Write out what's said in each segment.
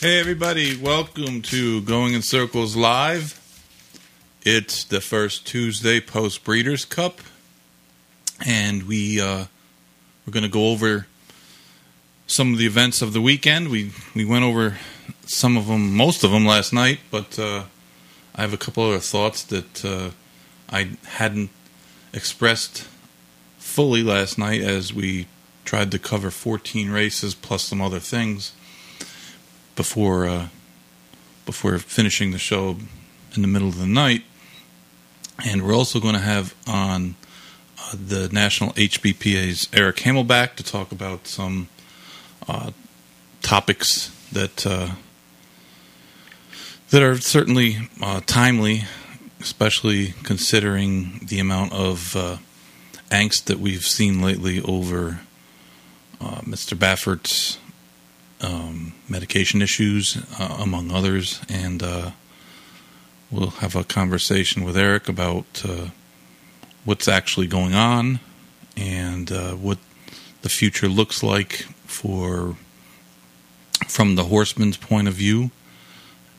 Hey, everybody, welcome to Going in Circles Live. It's the first Tuesday post Breeders' Cup, and we, uh, we're going to go over some of the events of the weekend. We, we went over some of them, most of them last night, but uh, I have a couple other thoughts that uh, I hadn't expressed fully last night as we tried to cover 14 races plus some other things before uh, before finishing the show in the middle of the night. And we're also going to have on uh, the National HBPA's Eric Hamelback to talk about some uh, topics that uh, that are certainly uh, timely, especially considering the amount of uh, angst that we've seen lately over Mr. Baffert's um, medication issues, uh, among others, and uh, we'll have a conversation with Eric about uh, what's actually going on and uh, what the future looks like for from the horseman's point of view.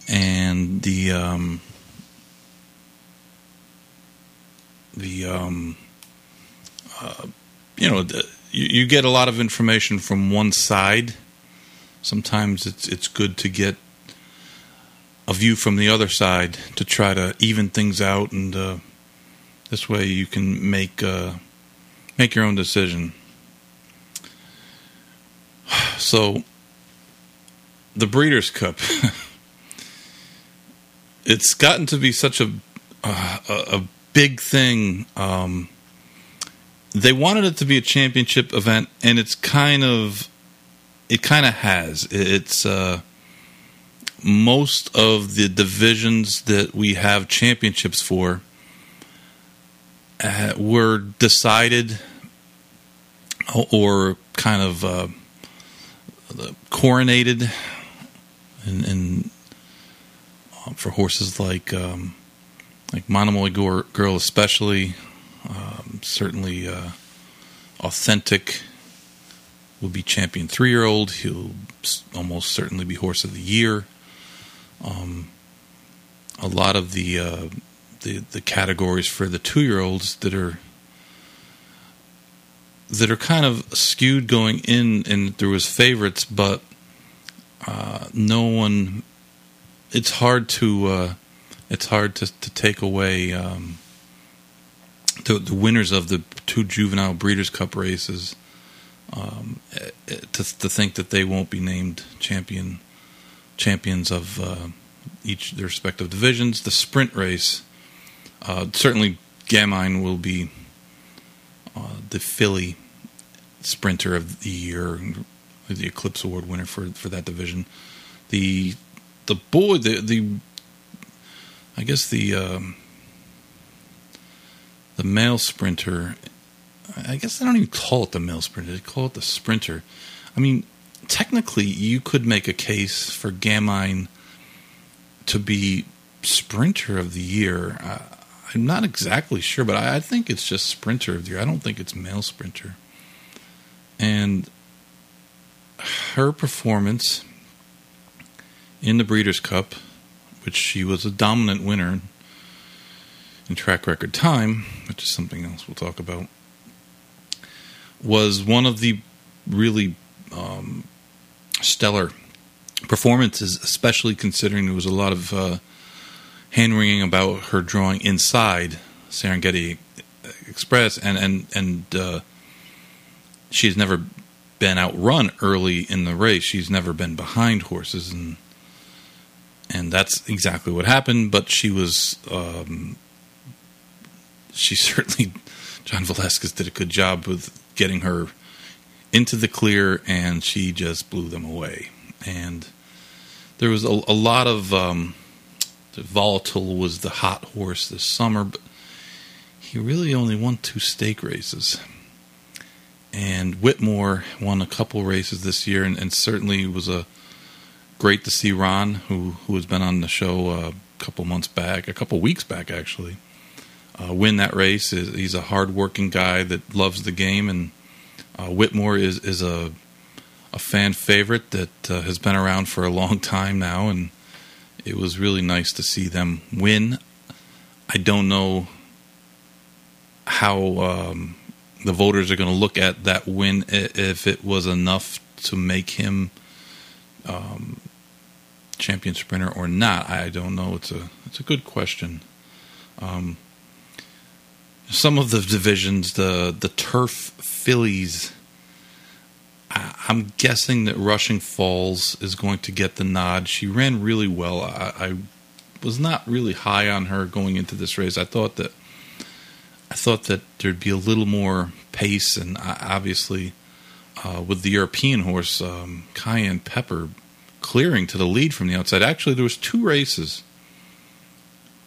And the um, the um, uh, you know the, you, you get a lot of information from one side sometimes it's it's good to get a view from the other side to try to even things out, and uh, this way you can make uh, make your own decision. So, the Breeders' Cup. it's gotten to be such a uh, a, big thing. Um, they wanted it to be a championship event, and it's kind of it kind of has. It's uh, most of the divisions that we have championships for uh, were decided or kind of uh, coronated and, and um, for horses like um, like Monomoy Girl, especially um, certainly uh, authentic will be champion three year old. He'll almost certainly be horse of the year. Um, a lot of the, uh, the the categories for the two year olds that are that are kind of skewed going in and through his favorites, but uh, no one. It's hard to uh, it's hard to to take away um, the, the winners of the two juvenile Breeders' Cup races um, to, to think that they won't be named champion champions of uh, each their respective divisions. The sprint race, uh, certainly Gamine will be uh, the filly sprinter of the year, the Eclipse Award winner for, for that division. The the boy the the I guess the um, the male sprinter I guess they don't even call it the male sprinter; they call it the sprinter. I mean, technically, you could make a case for Gamine to be sprinter of the year. Uh, I'm not exactly sure, but I, I, think it's just sprinter of the year. I don't think it's male sprinter. And her performance in the Breeders' Cup, which she was a dominant winner in track record time, which is something else we'll talk about was one of the really um, stellar performances, especially considering there was a lot of uh, hand wringing about her drawing inside Serengeti Express, and and and uh, she's never been outrun early in the race. She's never been behind horses, and and that's exactly what happened. But she was, um, she certainly, John Velazquez did a good job with getting her into the clear, and she just blew them away. And there was a, a lot of um, volatile was the hot horse this summer, but he really only won two stake races. And Whitmore won a couple races this year, and, and certainly was a great to see Ron, who who has been on the show a couple months back, a couple weeks back actually, uh, win that race. He's a hardworking guy that loves the game, and uh, Whitmore is is a a fan favorite that uh, has been around for a long time now, and it was really nice to see them win. I don't know how um, the voters are going to look at that win if it was enough to make him um, champion sprinter or not. I don't know. It's a it's a good question. Um, some of the divisions, the the turf fillies. I, I'm guessing that Rushing Falls is going to get the nod. She ran really well. I, I was not really high on her going into this race. I thought that I thought that there'd be a little more pace, and obviously, uh, with the European horse um, Cayenne Pepper clearing to the lead from the outside. Actually, there was two races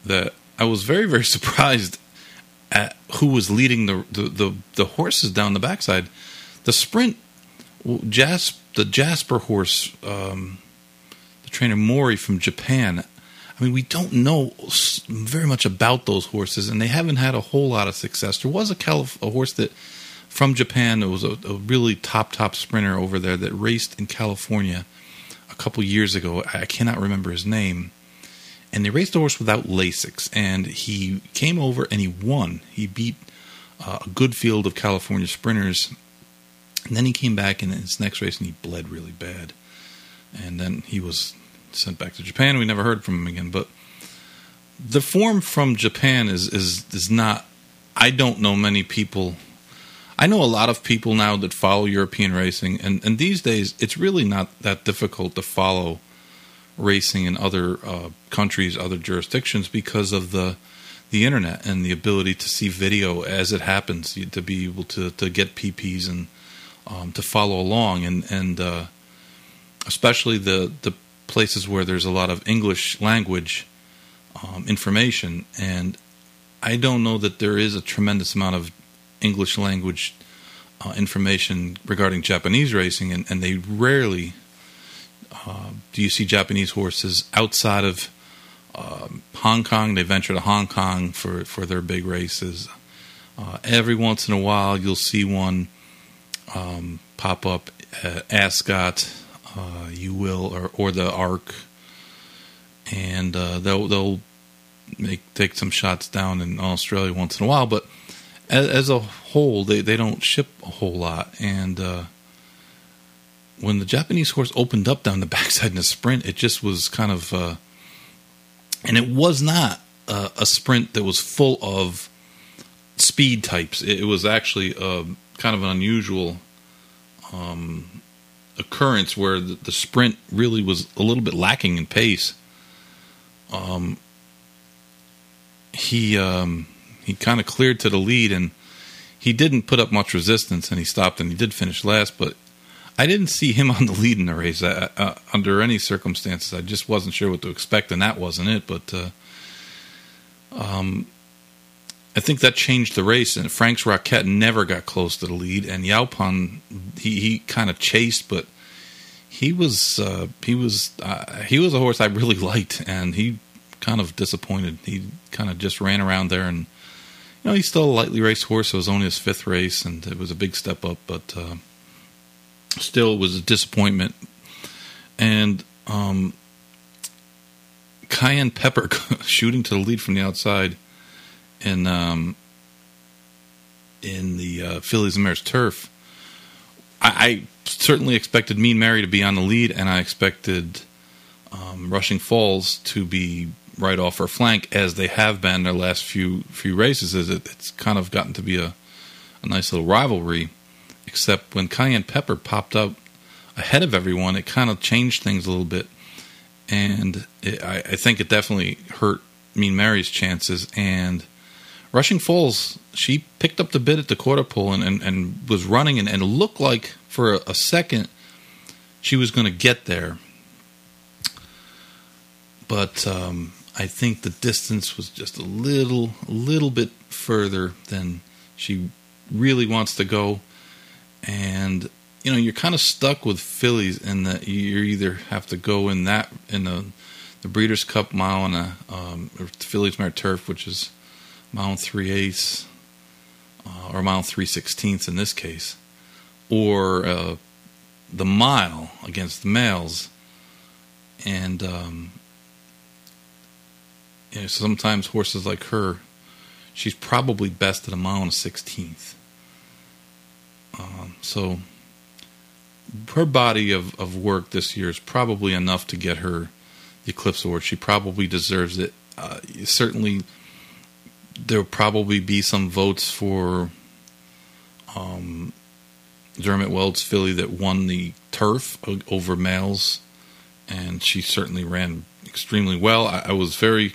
that I was very very surprised at who was leading the the, the, the horses down the backside. The sprint, Jasp, the Jasper horse, um, the trainer Mori from Japan. I mean, we don't know very much about those horses, and they haven't had a whole lot of success. There was a, Calif- a horse that from Japan, it was a, a, really top top sprinter over there that raced in California a couple years ago. I cannot remember his name, and they raced a horse without Lasix, and he came over and he won. He beat uh, a good field of California sprinters, and then he came back in his next race and he bled really bad, and then he was sent back to Japan. We never heard from him again. But the form from Japan is is is not. I don't know many people. I know a lot of people now that follow European racing, and, and these days it's really not that difficult to follow racing in other uh, countries, other jurisdictions, because of the the internet and the ability to see video as it happens, to be able to, to get PPs and um, to follow along, and and uh, especially the the places where there's a lot of English language um, information, and I don't know that there is a tremendous amount of English language uh, information regarding Japanese racing, and, and they rarely do you see Japanese horses outside of um, Hong Kong. They venture to Hong Kong for, for their big races. Uh, every once in a while, you'll see one um, pop up at Ascot uh, you will, or, or the Arc, and uh, they'll they'll make take some shots down in Australia once in a while, but as, as a whole, they they don't ship a whole lot. And uh, when the Japanese horse opened up down the backside in a sprint, it just was kind of, uh, and it was not a sprint that was full of speed types. It, it was actually uh, kind of an unusual. Um, occurrence where the, the, sprint really was a little bit lacking in pace. Um, he um, he kind of cleared to the lead and he didn't put up much resistance and he stopped and he did finish last, but I didn't see him on the lead in the race uh, under any circumstances. I just wasn't sure what to expect, and that wasn't it. But uh, um, I think that changed the race, and Frank's Rocket never got close to the lead, and Yaupon he he kind of chased, but he was uh, he was uh, he was a horse I really liked, and he kind of disappointed. He kind of just ran around there, and you know he's still a lightly raced horse. It was only his fifth race, and it was a big step up, but uh, still was a disappointment. And um, Cayenne Pepper shooting to the lead from the outside in um, in the uh, Fillies and Mares turf. I, I, certainly expected Mean Mary to be on the lead, and I expected um, Rushing Falls to be right off her flank, as they have been their last few few races. As it, it's kind of gotten to be a, a nice little rivalry. Except when Cayenne Pepper popped up ahead of everyone, it kind of changed things a little bit, and it, I, I think it definitely hurt Mean Mary's chances. And Rushing Falls, she picked up the bit at the quarter pole and, and, and was running and, and looked like for a, a second she was going to get there. But um, I think the distance was just a little, a little bit further than she really wants to go. And you know, you're kind of stuck with fillies in that you either have to go in that in the the Breeders' Cup mile and a um, Fillies Mare Turf, which is mile three eighths uh, or mile three sixteenths in this case, or uh, the mile against the males, and um, you know, sometimes horses like her, she's probably best at a mile and a sixteenth. Um, so her body of, of work this year is probably enough to get her the Eclipse Award. She probably deserves it. Uh, certainly, there'll probably be some votes for um, Dermot Weld's filly that won the turf over males, and she certainly ran extremely well. I, I was very,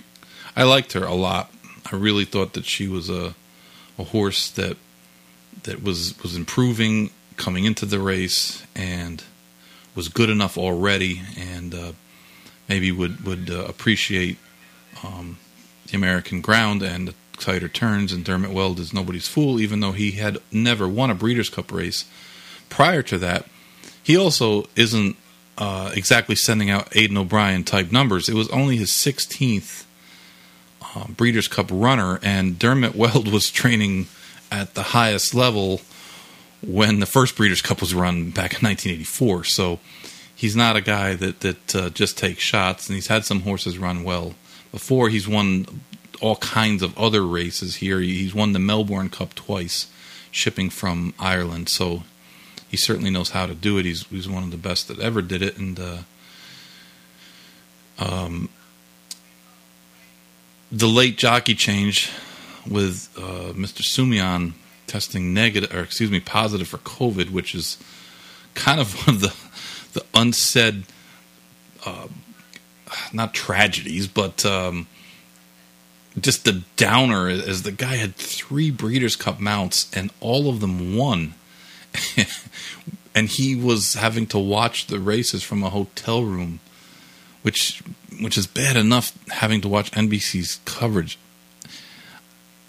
I liked her a lot. I really thought that she was a a horse that that was was improving coming into the race and was good enough already, and uh, maybe would would uh, appreciate um, the American ground and the tighter turns. And Dermot Weld is nobody's fool, even though he had never won a Breeders' Cup race prior to that, he also isn't uh, exactly sending out Aidan O'Brien type numbers. It was only his 16th uh, Breeders' Cup runner, and Dermot Weld was training at the highest level when the first Breeders' Cup was run back in 1984. So he's not a guy that that uh, just takes shots, and he's had some horses run well before. He's won all kinds of other races here. He's won the Melbourne Cup twice, shipping from Ireland. So he certainly knows how to do it. He's he's one of the best that ever did it, and uh, um, the late jockey change with uh, Mr. Soumillon testing negative, or excuse me, positive for COVID, which is kind of one of the the unsaid, uh, not tragedies, but um, just the downer as the guy had three Breeders' Cup mounts and all of them won. and he was having to watch the races from a hotel room, which which is bad enough having to watch NBC's coverage.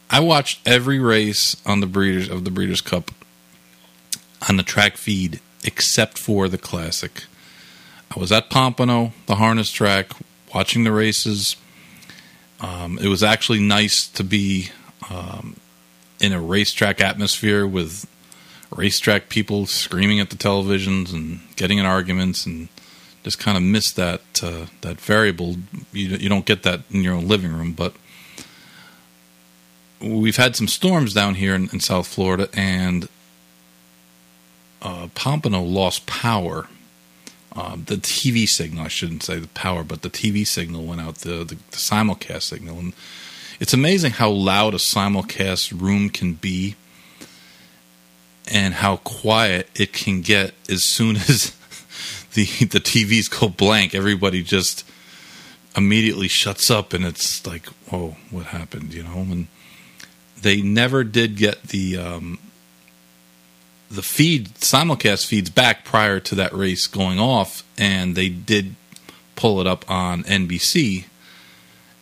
I watched every race on the Breeders of the Breeders' Cup on the track feed except for the Classic. I was at Pompano, the harness track, watching the races. Um, it was actually nice to be um, in a racetrack atmosphere with racetrack people screaming at the televisions and getting in arguments and just kind of miss that uh, that variable. You you don't get that in your own living room, but we've had some storms down here in, in South Florida, and uh, Pompano lost power. Uh, the TV signal, I shouldn't say the power, but the TV signal went out, the, the, the simulcast signal. And it's amazing how loud a simulcast room can be and how quiet it can get as soon as the the TVs go blank. Everybody just immediately shuts up, and it's like, "Whoa, what happened?" You know. And they never did get the um, the feed simulcast feeds back prior to that race going off, and they did pull it up on NBC.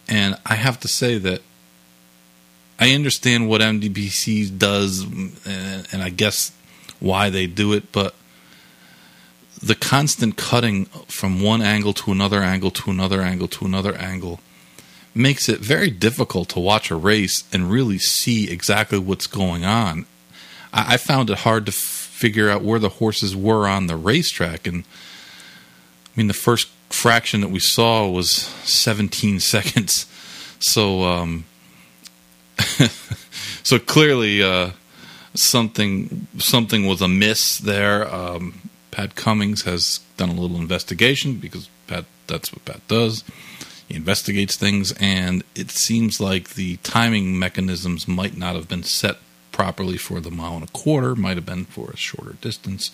And I have to say that I understand what NBC does, and, and I guess why they do it, but the constant cutting from one angle to another angle to another angle to another angle makes it very difficult to watch a race and really see exactly what's going on. I, I found it hard to f- figure out where the horses were on the racetrack, and I mean the first fraction that we saw was 17 seconds. So um, so clearly, uh, something something was amiss there. Um, Pat Cummings has done a little investigation because Pat that's what Pat does. He investigates things, and it seems like the timing mechanisms might not have been set properly for the mile and a quarter. Might have been for a shorter distance,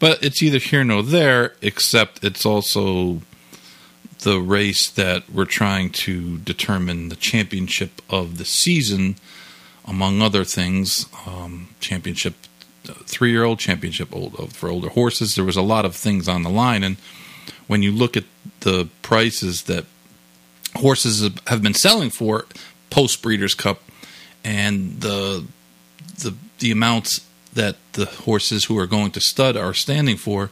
but it's either here nor there. Except it's also the race that we're trying to determine the championship of the season, among other things. Um, championship, three year old championship old, for older horses. There was a lot of things on the line. And when you look at the prices that horses have been selling for post Breeders' Cup and the, the, the amounts that the horses who are going to stud are standing for,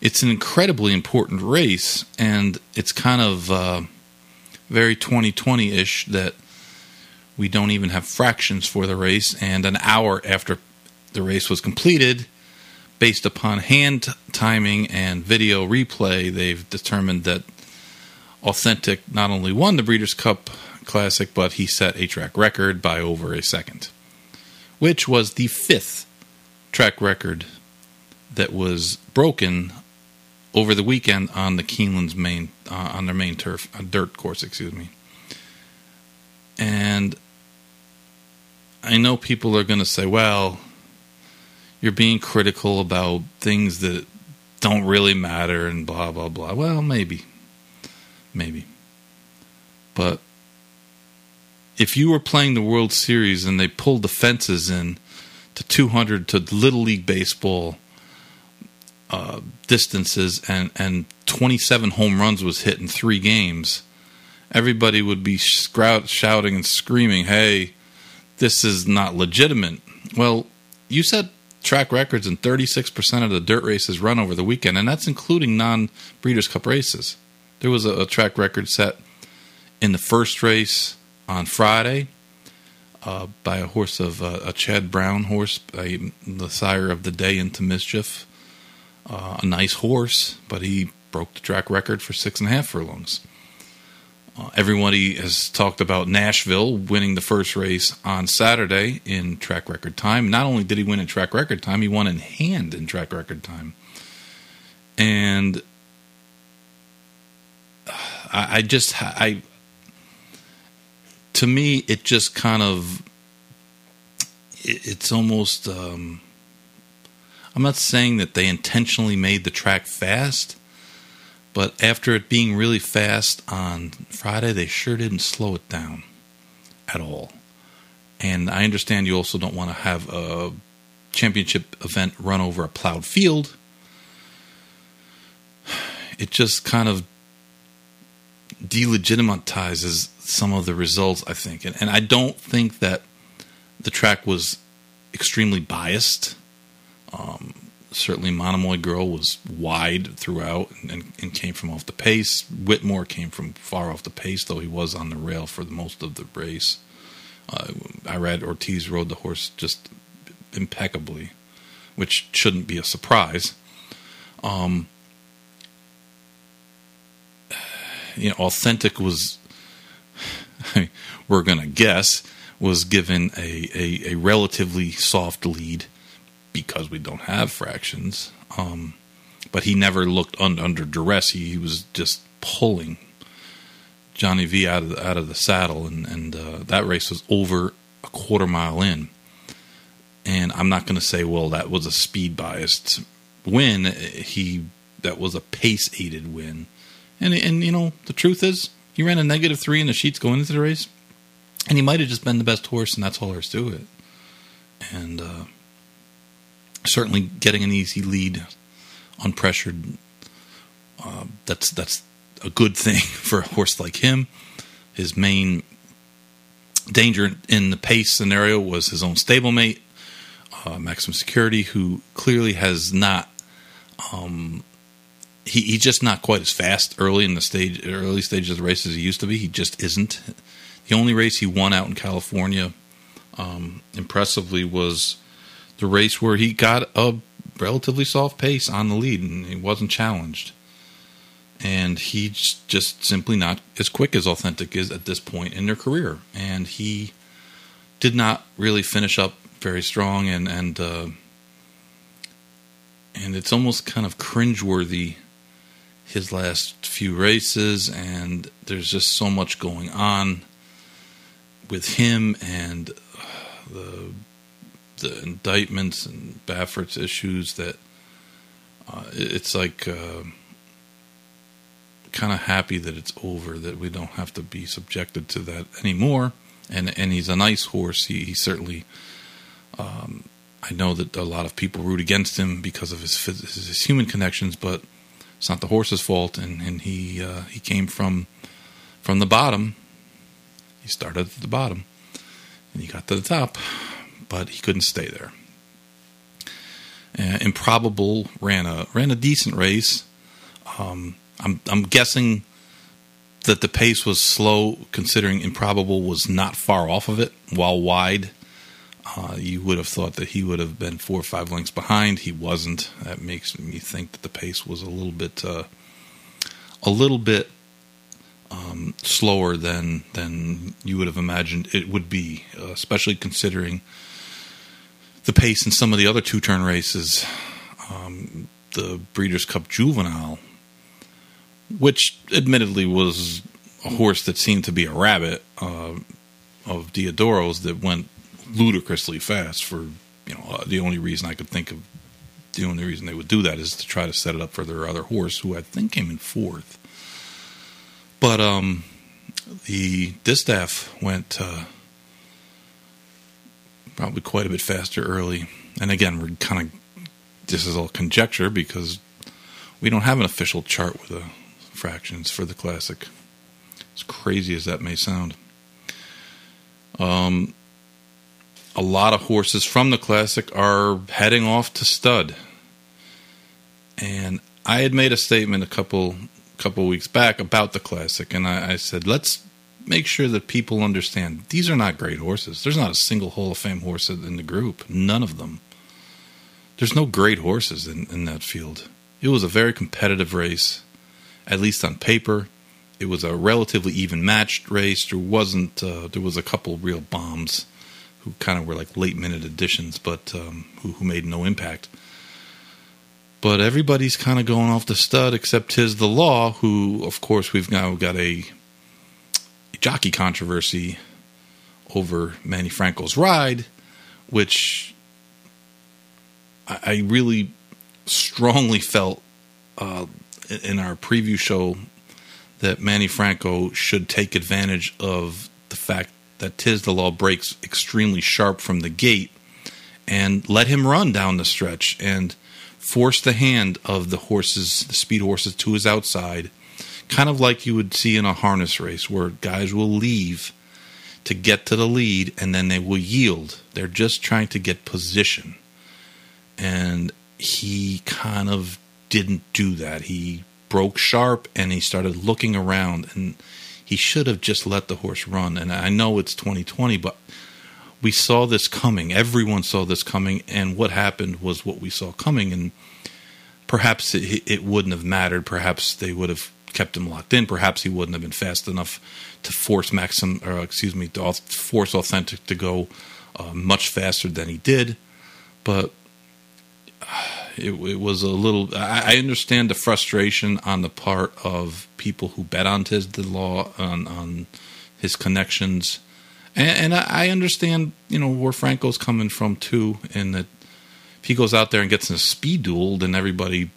it's an incredibly important race, and it's kind of uh, very 2020 ish that we don't even have fractions for the race. And an hour after the race was completed, based upon hand timing and video replay, they've determined that Authentic not only won the Breeders' Cup Classic, but he set a track record by over a second, which was the fifth track record that was broken over the weekend on the Keeneland's main uh, on their main turf, a dirt course, excuse me. And I know people are going to say, "Well, you're being critical about things that don't really matter and blah blah blah." Well, maybe, maybe, but if you were playing the World Series and they pulled the fences in to 200 to Little League baseball uh, distances and and 27 home runs was hit in three games, everybody would be sprout, shouting and screaming, "Hey, this is not legitimate." Well, you set track records in 36% of the dirt races run over the weekend, and that's including non Breeders' Cup races. There was a, a track record set in the first race on Friday uh, by a horse of uh, a Chad Brown horse, a, the sire of the day into mischief. Uh, a nice horse, but he broke the track record for six and a half furlongs. Uh, everybody has talked about Nashville winning the first race on Saturday in track record time. Not only did he win in track record time, he won in hand in track record time. And I, I just, I, to me, it just kind of it's almost. Um, I'm not saying that they intentionally made the track fast, but after it being really fast on Friday, they sure didn't slow it down at all. And I understand you also don't want to have a championship event run over a plowed field. It just kind of delegitimizes some of the results, I think. And, and I don't think that the track was extremely biased. Um, certainly, Monomoy Girl was wide throughout and, and, came from off the pace. Whitmore came from far off the pace, though he was on the rail for the most of the race. Uh, Irad Ortiz rode the horse just impeccably, which shouldn't be a surprise. Um, you know, authentic was we're going to guess was given a, a, a, relatively soft lead because we don't have fractions. Um, but he never looked un, under duress. He, he, was just pulling Johnny V out of the, out of the saddle, and and uh, that race was over a quarter mile in. And I'm not going to say, well, that was a speed biased win. He that was a pace aided win and and you know the truth is, he ran a negative three in the sheets going into the race, and he might have just been the best horse, and that's all there's to it. And uh, certainly getting an easy lead, unpressured. Uh, that's that's a good thing for a horse like him. His main danger in the pace scenario was his own stablemate, uh, Maximum Security, who clearly has not um, he, he's just not quite as fast early in the stage, early stages of the race as he used to be. He just isn't. The only race he won out in California, um, impressively, was the race where he got a relatively soft pace on the lead and he wasn't challenged. And he's just simply not as quick as Authentic is at this point in their career. And he did not really finish up very strong, and and uh, and it's almost kind of cringeworthy his last few races, and there's just so much going on with him and uh, the the indictments and Baffert's issues that uh, it's like uh, kind of happy that it's over that we don't have to be subjected to that anymore. And and he's a nice horse. He, he certainly. Um, I know that a lot of people root against him because of his his human connections, but it's not the horse's fault, and and he uh, he came from from the bottom. He started at the bottom, and he got to the top, but he couldn't stay there. Uh, Improbable ran a ran a decent race. Um, I'm I'm guessing that the pace was slow, considering Improbable was not far off of it while wide. Uh, you would have thought that he would have been four or five lengths behind. He wasn't. That makes me think that the pace was a little bit, uh, a little bit um, slower than than you would have imagined it would be, uh, especially considering the pace in some of the other two turn races. Um, the Breeders' Cup Juvenile, which admittedly was a horse that seemed to be a rabbit uh, of Diodoro's that went ludicrously fast for you know uh, the only reason I could think of the only reason they would do that is to try to set it up for their other horse who I think came in fourth. But um, the distaff went uh, probably quite a bit faster early, and again we're kind of this is all conjecture because we don't have an official chart with the fractions for the classic. As crazy as that may sound. Um, a lot of horses from the classic are heading off to stud. And I had made a statement a couple couple weeks back about the classic, and I, I, said, let's make sure that people understand these are not great horses. There's not a single Hall of Fame horse in the group, none of them. There's no great horses in, in that field. It was a very competitive race, at least on paper. It was a relatively even matched race. There wasn't. Uh, there was a couple real bombs who kind of were like late minute additions, but um, who, who made no impact. But everybody's kind of going off the stud except Tiz the Law, who, of course, we've now got a, a jockey controversy over Manny Franco's ride, which I, I really strongly felt uh, in our preview show that Manny Franco should take advantage of the fact that Tiz the Law breaks extremely sharp from the gate and let him run down the stretch and force the hand of the horses, the speed horses, to his outside, kind of like you would see in a harness race where guys will leave to get to the lead and then they will yield. They're just trying to get position. And he kind of didn't do that. He broke sharp and he started looking around and he should have just let the horse run. And I know it's 2020, but we saw this coming. Everyone saw this coming, and what happened was what we saw coming. And perhaps it, it wouldn't have mattered. Perhaps they would have kept him locked in. Perhaps he wouldn't have been fast enough to force Maxim, or excuse me, to force Authentic to go uh, much faster than he did. But it, it was a little. I, I, understand the frustration on the part of people who bet on Tiz the Law on on his connections and, and I, understand, you know, where Franco's coming from too, and that if he goes out there and gets in a speed duel, then everybody,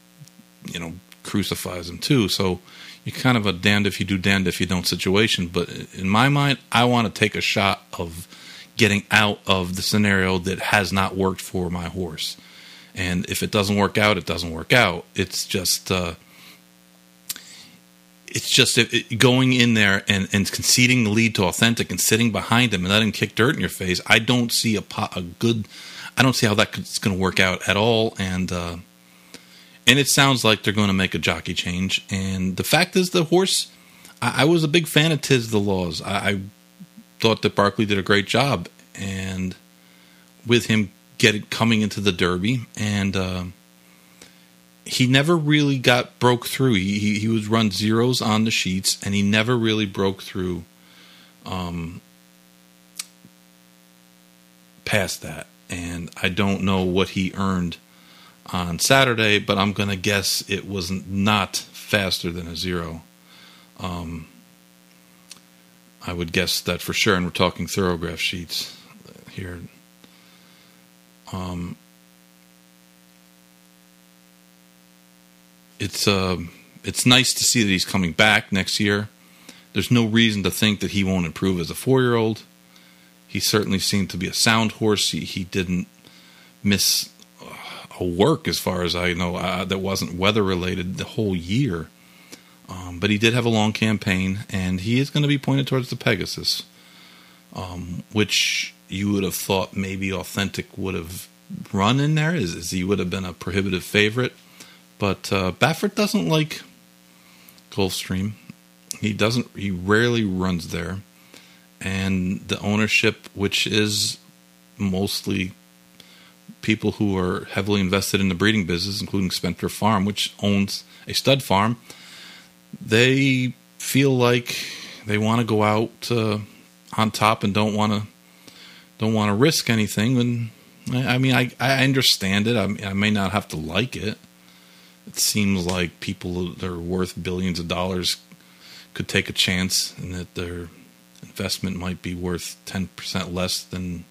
you know, crucifies him too. So you're kind of a damned if you do, damned if you don't situation. But in my mind, I want to take a shot of getting out of the scenario that has not worked for my horse. And if it doesn't work out, it doesn't work out. It's just. Uh, it's just it, going in there and, and conceding the lead to authentic and sitting behind him and letting him kick dirt in your face. I don't see a, a good. I don't see how that's going to work out at all. And uh, and it sounds like they're going to make a jockey change. And the fact is, the horse. I, I was a big fan of Tiz the Laws. I, I thought that Barclay did a great job, and with him getting coming into the Derby and. Uh, he never really got broke through. He, he, he was run zeros on the sheets, and he never really broke through um, past that. And I don't know what he earned on Saturday, but I'm to guess it was not faster than a zero. Um, I would guess that for sure, and we're talking thorograph sheets here. Um, it's uh, it's nice to see that he's coming back next year. There's no reason to think that he won't improve as a four year old. He certainly seemed to be a sound horse. He, he didn't miss a work, as far as I know, uh, that wasn't weather related the whole year. Um, but he did have a long campaign, and he is going to be pointed towards the Pegasus, um, which you would have thought maybe Authentic would have run in there, as, as he would have been a prohibitive favorite. But uh, Baffert doesn't like Gulfstream. He doesn't. He rarely runs there, and the ownership, which is mostly people who are heavily invested in the breeding business, including Spendthrift Farm, which owns a stud farm. They feel like they want to go out uh, on top and don't want to don't want to risk anything. And I, I mean, I, I understand it. I, I, may not have to like it. It seems like people that are worth billions of dollars could take a chance, and that their investment might be worth ten percent less than,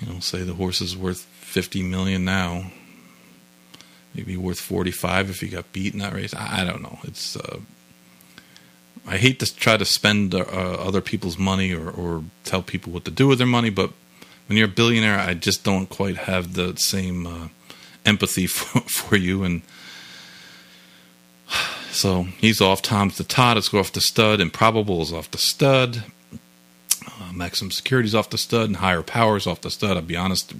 you know, say the horse is worth fifty million now. Maybe worth forty five if he got beat in that race. I, I don't know. It's uh, I hate to try to spend uh, other people's money or, or, tell people what to do with their money, but when you're a billionaire, I just don't quite have the same uh, empathy for, for, you. And so he's off. Tom's d'Etat is off the stud. Improbable is off the stud. Uh, Maximum Security's off the stud, and Higher Power's off the stud. I'll be honest,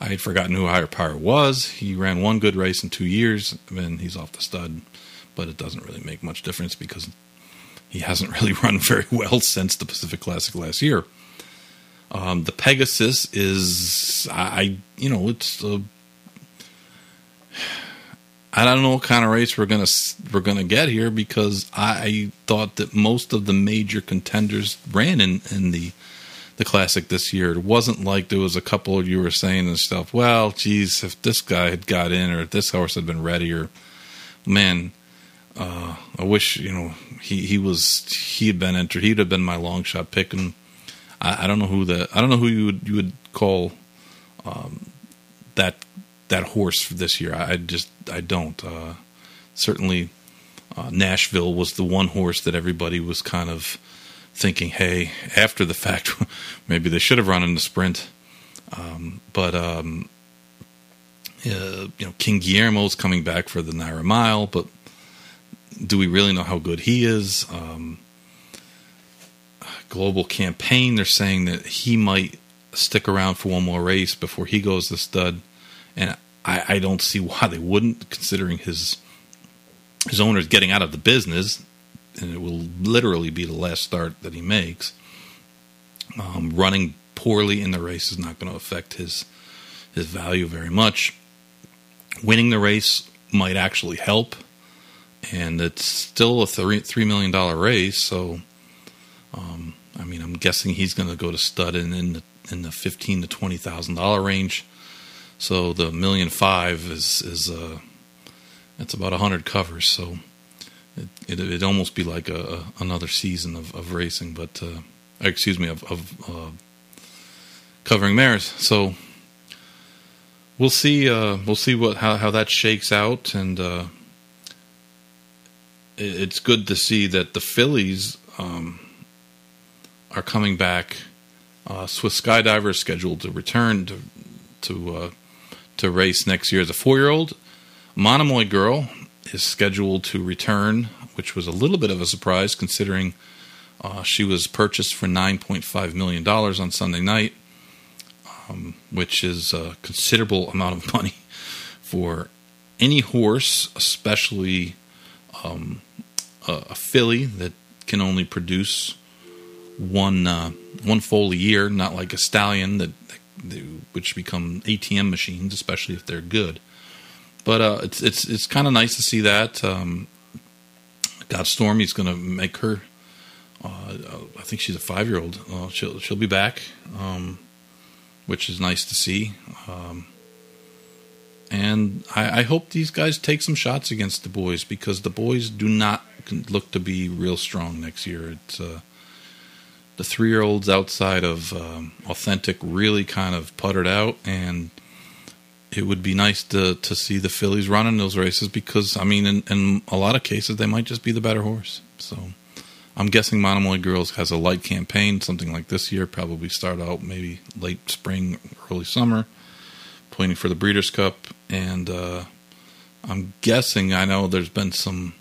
I had forgotten who Higher Power was. He ran one good race in two years, and he's off the stud. But it doesn't really make much difference because he hasn't really run very well since the Pacific Classic last year. Um, the Pegasus is, I, you know, it's I don't know what kind of race we're gonna we're gonna get here because I thought that most of the major contenders ran in in the the classic this year. It wasn't like there was a couple you were saying and stuff. Well, geez, if this guy had got in or if this horse had been ready or man, uh, I wish you know he he was he had been entered. He'd have been my long shot pick, and I, I don't know who the I don't know who you would you would call um, that that horse for this year. I, I just I don't. Uh, certainly, uh, Nashville was the one horse that everybody was kind of thinking, hey, after the fact, maybe they should have run in the sprint. Um, but um, uh, you know, King Guillermo's coming back for the Naira Mile, but do we really know how good he is? Um, global campaign, they're saying that he might stick around for one more race before he goes to stud, and I, I don't see why they wouldn't, considering his his owner's getting out of the business, and it will literally be the last start that he makes. Um, running poorly in the race is not going to affect his his value very much. Winning the race might actually help and it's still a three million dollar race. So, um, I mean, I'm guessing he's going to go to stud in, in the in the fifteen to twenty thousand dollar range. So the million five is is uh, it's about hundred covers. So it, it would almost be like a, a, another season of, of racing, but uh, excuse me, of, of uh, covering mares. So we'll see. Uh, we'll see what how, how that shakes out, and uh, it's good to see that the fillies um, are coming back. Uh, Swiss Skydiver is scheduled to return to to uh, to race next year as a four year old. Monomoy Girl is scheduled to return, which was a little bit of a surprise considering uh, she was purchased for nine point five million dollars on Sunday night, um, which is a considerable amount of money for any horse, especially um, a, a, filly that can only produce one uh, one foal a year, not like a stallion that, that which become ATM machines, especially if they're good. But uh, it's it's it's kind of nice to see that. Um, Got Stormy's going to make her. Uh, I think she's a five year old. She'll she'll be back, um, which is nice to see. Um, and I, I, hope these guys take some shots against the boys because the boys do not look to be real strong next year. It's uh, the three year olds outside of um, authentic really kind of puttered out, and it would be nice to to see the fillies running those races because I mean, in, in a lot of cases, they might just be the better horse. So. I'm guessing Monomoy Girls has a light campaign, something like this year. Probably start out maybe late spring, early summer pointing for the Breeders' Cup, and uh, I'm guessing I know there's been some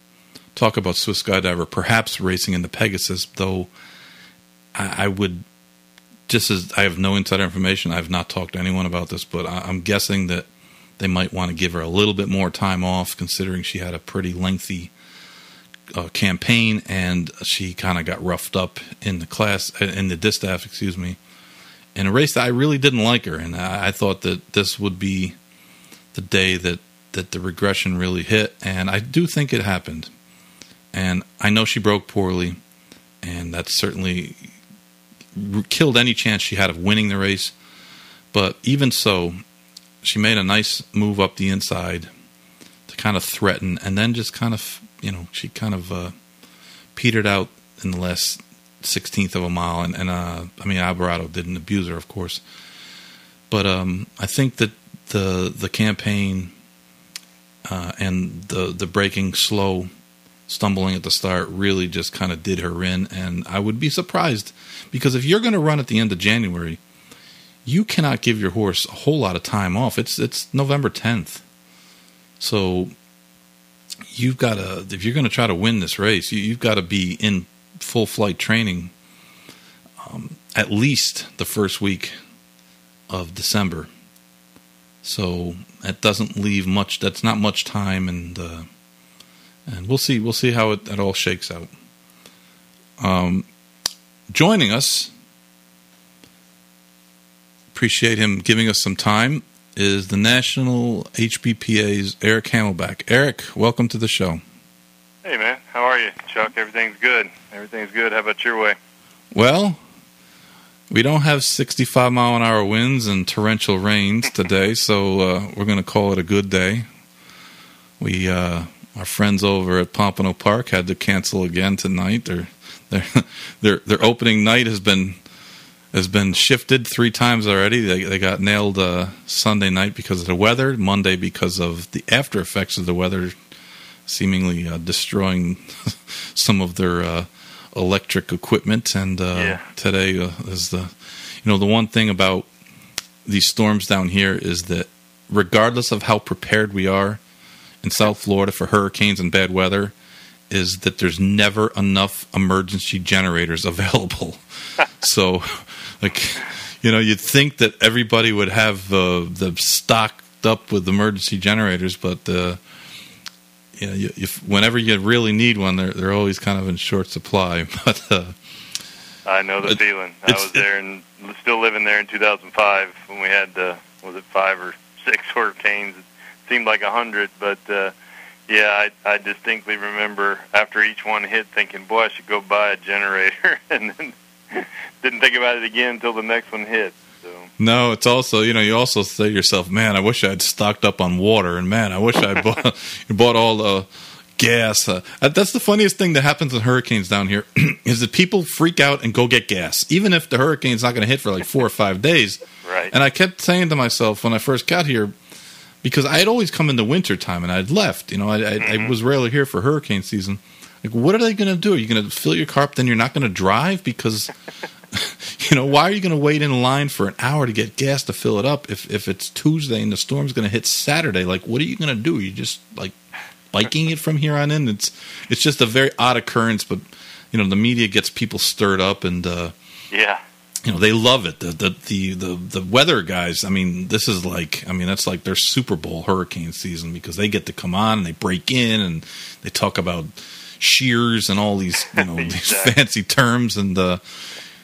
talk about Swiss Skydiver perhaps racing in the Pegasus, though I, I would just as I have no insider information, I've not talked to anyone about this, but I, I'm guessing that they might want to give her a little bit more time off, considering she had a pretty lengthy uh, campaign and she kind of got roughed up in the class in the distaff, excuse me, in a race that I really didn't like her, and I, I thought that this would be the day that that the regression really hit, and I do think it happened. And I know she broke poorly, and that certainly killed any chance she had of winning the race. But even so, she made a nice move up the inside to kind of threaten, and then just kind of, you know, she kind of uh, petered out in the last sixteenth of a mile, and, and uh, I mean Alvarado didn't abuse her, of course, but um, I think that the the campaign uh, and the the breaking slow, stumbling at the start really just kind of did her in, and I would be surprised because if you're going to run at the end of January, you cannot give your horse a whole lot of time off. It's it's November tenth, so you've got to if you're going to try to win this race, you, have got to be in full flight training um, at least the first week of December. So that doesn't leave much. That's not much time, and uh, and we'll see. We'll see how it, all shakes out. Um, joining us, appreciate him giving us some time. Is the National HBPA's Eric Hamelback. Eric, welcome to the show. Hey man, how are you, Chuck? Everything's good. Everything's good. How about your way? Well, we don't have 65 mile an hour winds and torrential rains today, so uh, we're going to call it a good day. We uh, our friends over at Pompano Park had to cancel again tonight. Their their their their opening night has been has been shifted three times already. They they got nailed uh, Sunday night because of the weather, Monday because of the after effects of the weather seemingly uh, destroying some of their uh, electric equipment. And uh, yeah. today uh, is the, you know, the one thing about these storms down here is that regardless of how prepared we are in South Florida for hurricanes and bad weather, is that there's never enough emergency generators available. so, like, you know, you'd think that everybody would have uh, the stocked up with emergency generators, but uh, you know, you, you, whenever you really need one, they're they're always kind of in short supply. But uh, I know the feeling. I was there and still living there in 2005 when we had uh, was it five or six hurricanes. Seemed like a hundred, but uh, yeah, I, I distinctly remember after each one hit, thinking, "Boy, I should go buy a generator," and then didn't think about it again until the next one hit. No, it's also you know you also say to yourself, man, I wish I'd stocked up on water, and man, I wish I bought bought all the gas. Uh, that's the funniest thing that happens in hurricanes down here is that people freak out and go get gas, even if the hurricane's not going to hit for like four or five days. Right. And I kept saying to myself when I first got here, because I had always come in the winter time and I'd left. You know, I, I, mm-hmm. I was rarely here for hurricane season. Like, what are they going to do? Are you going to fill your car up? Then you're not going to drive because you know, why are you going to wait in line for an hour to get gas to fill it up if if it's Tuesday and the storm's going to hit Saturday? Like, what are you going to do? You just like biking it from here on in. It's it's just a very odd occurrence, but you know, the media gets people stirred up and uh, yeah. You know they love it. The, the the the the weather guys. I mean, this is like. I mean, that's like their Super Bowl hurricane season because they get to come on and they break in and they talk about shears and all these you know these fancy terms and uh,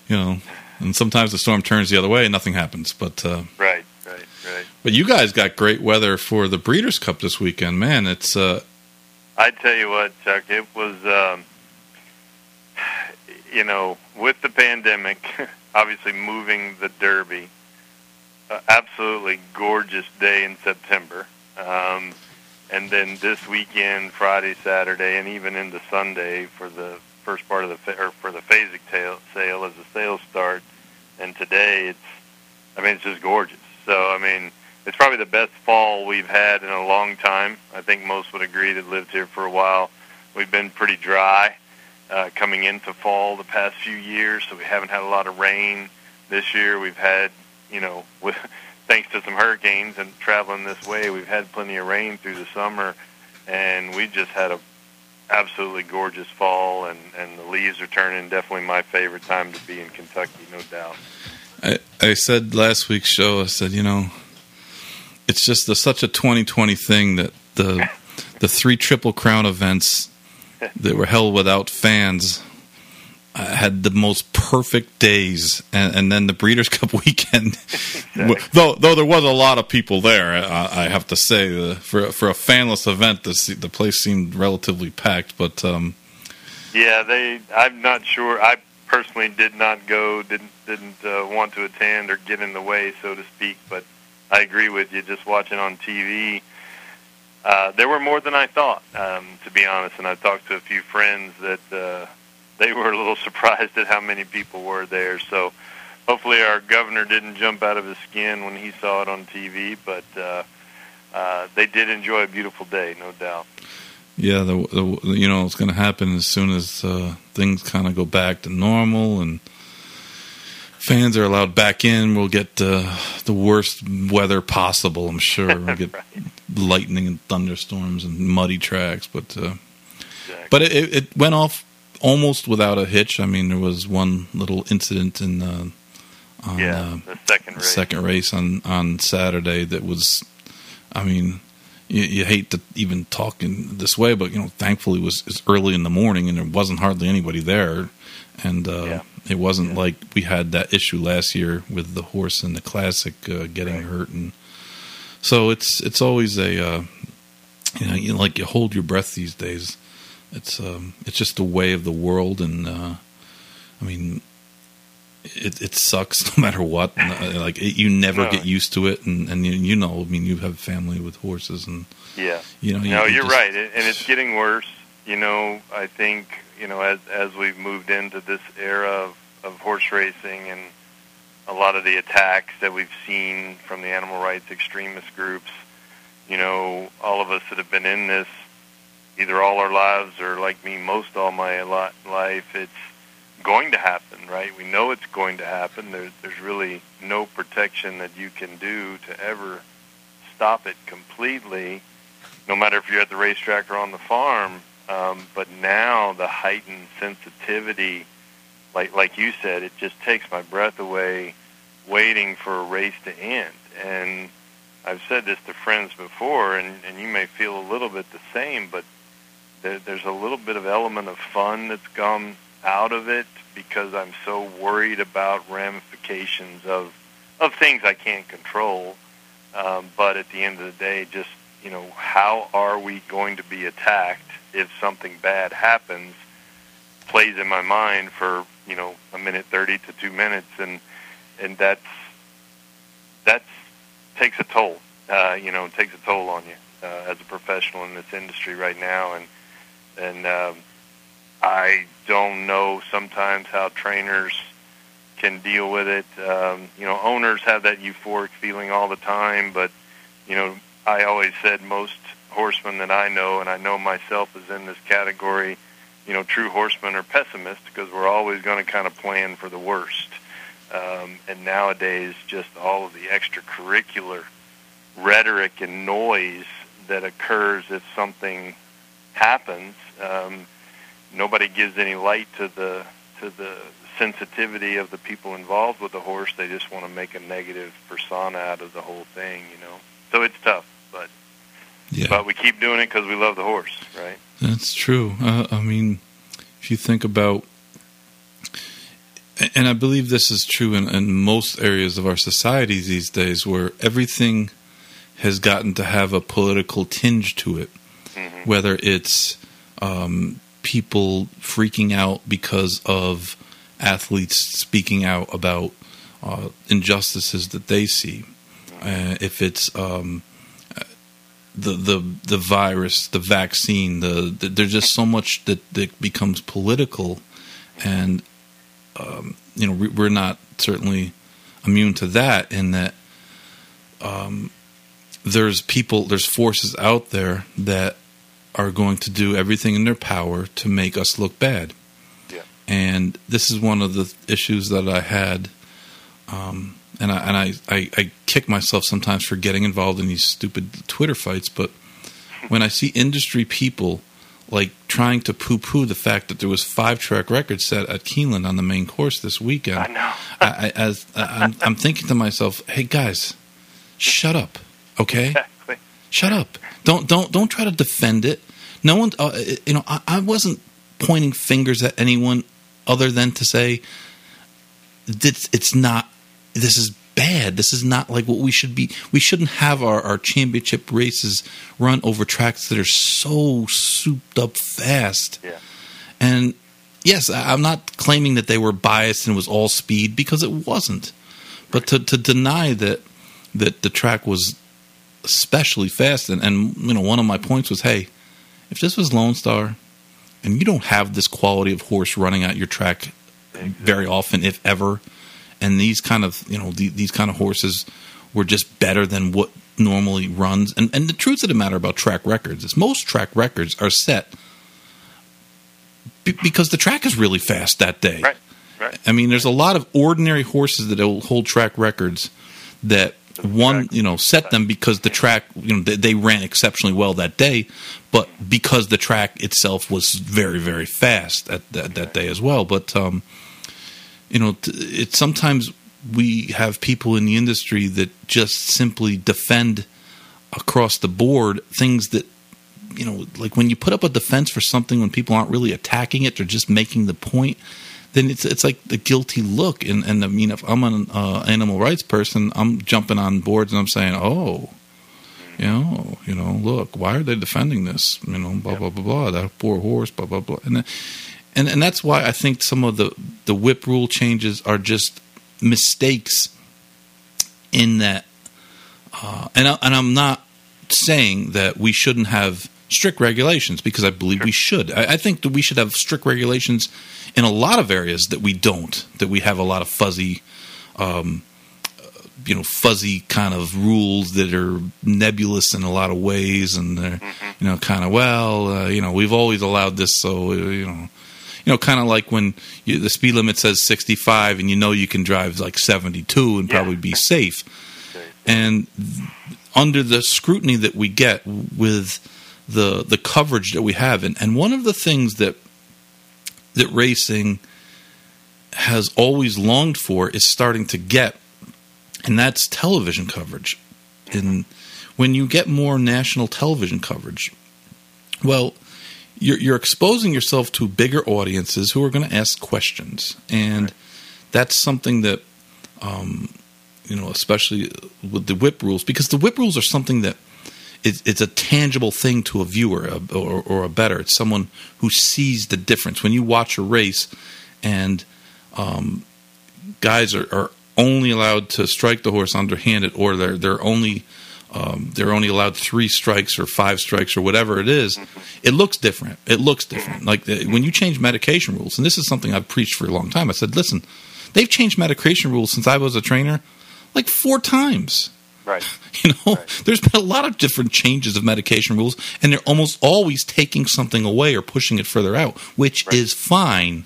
you know, and sometimes the storm turns the other way and nothing happens. But uh, right, right, right. But you guys got great weather for the Breeders' Cup this weekend, man. It's. Uh, I tell you what, Chuck, it was. Um, you know, with the pandemic, obviously moving the Derby, uh, absolutely gorgeous day in September. Um, and then this weekend, Friday, Saturday, and even into Sunday for the first part of the or for the phasic tail, sale as the sales start, and today it's, I mean, it's just gorgeous. So I mean, it's probably the best fall we've had in a long time. I think most would agree that lived here for a while. We've been pretty dry uh, coming into fall the past few years, so we haven't had a lot of rain. This year we've had, you know, with thanks to some hurricanes and traveling this way, we've had plenty of rain through the summer, and we just had a absolutely gorgeous fall, and and the leaves are turning. Definitely my favorite time to be in Kentucky, no doubt. I I said last week's show. I said you know, it's just a, such a 2020 thing that the the three triple crown events that were held without fans uh, had the most perfect days, and, and then the Breeders' Cup weekend. exactly. though, though there was a lot of people there, I, I have to say, uh, for for a fanless event, the the place seemed relatively packed. But um, yeah, they. I'm not sure. I personally did not go, didn't didn't uh, want to attend or get in the way, so to speak. But I agree with you. Just watching on TV, uh, there were more than I thought, um, to be honest. And I've talked to a few friends that uh, they were a little surprised at how many people were there. So hopefully our governor didn't jump out of his skin when he saw it on TV, but uh, uh, they did enjoy a beautiful day, no doubt. Yeah, the, the you know what's going to happen as soon as uh, things kind of go back to normal and fans are allowed back in. We'll get uh, the worst weather possible. I'm sure we'll get right. lightning and thunderstorms and muddy tracks, but uh, exactly. but it, it went off almost without a hitch. I mean, there was one little incident in uh, on yeah, uh, the second race. second race on on Saturday that was, I mean, you, you, hate to even talk in this way, but you know, thankfully it was, it was early in the morning and there wasn't hardly anybody there, and uh, yeah. It wasn't yeah. like we had that issue last year with the horse in the classic uh, getting right. hurt, and so it's it's always a uh, you know, you like you hold your breath these days it's um, it's just the way of the world, and uh, I mean, it it sucks no matter what. Uh, like it, you never no. get used to it, and and you, you, know, I mean, you have family with horses, and yeah, you know, you, no, you're just, right, and it's getting worse. You know, I think you know as as we've moved into this era of, of horse racing and a lot of the attacks that we've seen from the animal rights extremist groups. You know, all of us that have been in this either all our lives or like me most all my life it's going to happen right we know it's going to happen there, there's really no protection that you can do to ever stop it completely no matter if you're at the racetrack or on the farm um, but now the heightened sensitivity like like you said it just takes my breath away waiting for a race to end and I've said this to friends before, and, and you may feel a little bit the same, but there, there's a little bit of element of fun that's gone out of it because I'm so worried about ramifications of of things I can't control. Um, but at the end of the day, just you know, how are we going to be attacked if something bad happens? Plays in my mind for you know a minute thirty to two minutes, and and that's that's takes a toll. Uh, you know, takes a toll on you uh, as a professional in this industry right now, and and um, I don't know sometimes how trainers can deal with it. Um, you know, owners have that euphoric feeling all the time, but you know, I always said most horsemen that I know, and I know myself is in this category. You know, true horsemen are pessimists because we're always going to kind of plan for the worst. Um, and nowadays, just all of the extracurricular rhetoric and noise that occurs if something happens. Um, nobody gives any light to the to the sensitivity of the people involved with the horse. They just want to make a negative persona out of the whole thing, you know. So it's tough, but yeah. but we keep doing it because we love the horse, right? That's true. Uh, I mean, if you think about, and I believe this is true in, in most areas of our society these days, where everything has gotten to have a political tinge to it mm-hmm. whether it's um, people freaking out because of athletes speaking out about uh, injustices that they see, uh, if it's um, the the the virus, the vaccine, the, the, there's just so much that, that becomes political, and um, you know we're not certainly immune to that. In that um, there's people, there's forces out there that are going to do everything in their power to make us look bad. Yeah. And this is one of the issues that I had. Um, and I, and I, I, I kick myself sometimes for getting involved in these stupid Twitter fights. But when I see industry people like trying to poo-poo the fact that there was five track records set at Keeneland on the main course this weekend, I know. I, I, as I'm, I'm thinking to myself, "Hey guys, shut up, okay? Exactly. Shut up." Don't don't don't try to defend it. No one, uh, you know, I, I wasn't pointing fingers at anyone other than to say it's, it's not. This is bad. This is not like what we should be. We shouldn't have our, our championship races run over tracks that are so souped up fast. Yeah. And yes, I'm not claiming that they were biased and it was all speed because it wasn't. But to, to deny that that the track was especially fast and, and you know one of my points was hey if this was lone star and you don't have this quality of horse running out your track very often if ever and these kind of you know the, these kind of horses were just better than what normally runs and and the truth of the matter about track records is most track records are set be, because the track is really fast that day Right. Right. I mean, there's a lot of ordinary horses that will hold track records that one, you know, set them because the track, you know, they, they ran exceptionally well that day, but because the track itself was very, very fast at that, that day as well. But, um, you know, it's sometimes we have people in the industry that just simply defend across the board things that you know like when you put up a defense for something when people aren't really attacking it they're just making the point then it's it's like the guilty look. And and I mean if I'm an uh, animal rights person I'm jumping on boards and I'm saying oh you know you know look why are they defending this? You know blah blah blah blah that poor horse blah blah blah. And then- and and that's why I think some of the the whip rule changes are just mistakes in that uh, and I, and I'm not saying that we shouldn't have strict regulations because I believe we should. I, I think that we should have strict regulations in a lot of areas that we don't. That we have a lot of fuzzy, um, uh, you know, fuzzy kind of rules that are nebulous in a lot of ways, and they're you know kind of well, uh, you know, we've always allowed this, so uh, you know. You know, kind of like when you, the speed limit says 65 and you know you can drive like 72 and Yeah. probably be safe. And under the scrutiny that we get with the the coverage that we have and, and one of the things that that racing has always longed for is starting to get and that's television coverage. And when you get more national television coverage well you're, you're exposing yourself to bigger audiences who are going to ask questions. And that's something that um, you know, especially with the whip rules, because the whip rules are something that it's, it's a tangible thing to a viewer a, or, or a better. It's someone who sees the difference. When you watch a race, and um, guys are, are only allowed to strike the horse underhanded, or they're they're only um, they're only allowed three strikes or five strikes or whatever it is. It looks different. It looks different. Like the, when you change medication rules, and this is something I've preached for a long time. I said, listen, they've changed medication rules since I was a trainer, like four times. Right. You know, Right. there's been a lot of different changes of medication rules, and they're almost always taking something away or pushing it further out, which Right. is fine.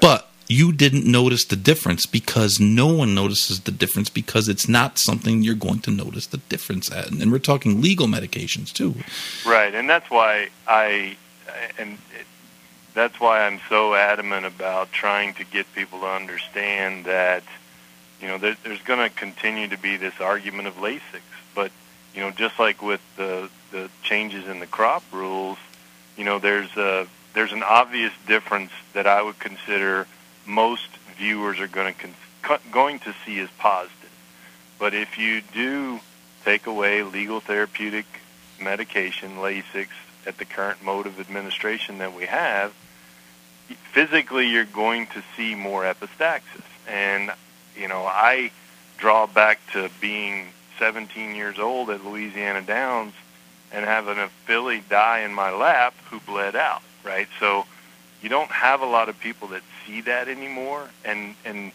But you didn't notice the difference because no one notices the difference because it's not something you're going to notice the difference at. And we're talking legal medications too. Right, and that's why I and that's why I'm so adamant about trying to get people to understand that you know there, there's going to continue to be this argument of Lasix, but you know just like with the the changes in the crop rules, you know there's a there's an obvious difference that I would consider most viewers are going to con- going to see as positive. But if you do take away legal therapeutic medication, Lasix, at the current mode of administration that we have, physically you're going to see more epistaxis. And, you know, I draw back to being 17 years old at Louisiana Downs and having a filly die in my lap who bled out, right? So you don't have a lot of people that see that anymore. And, and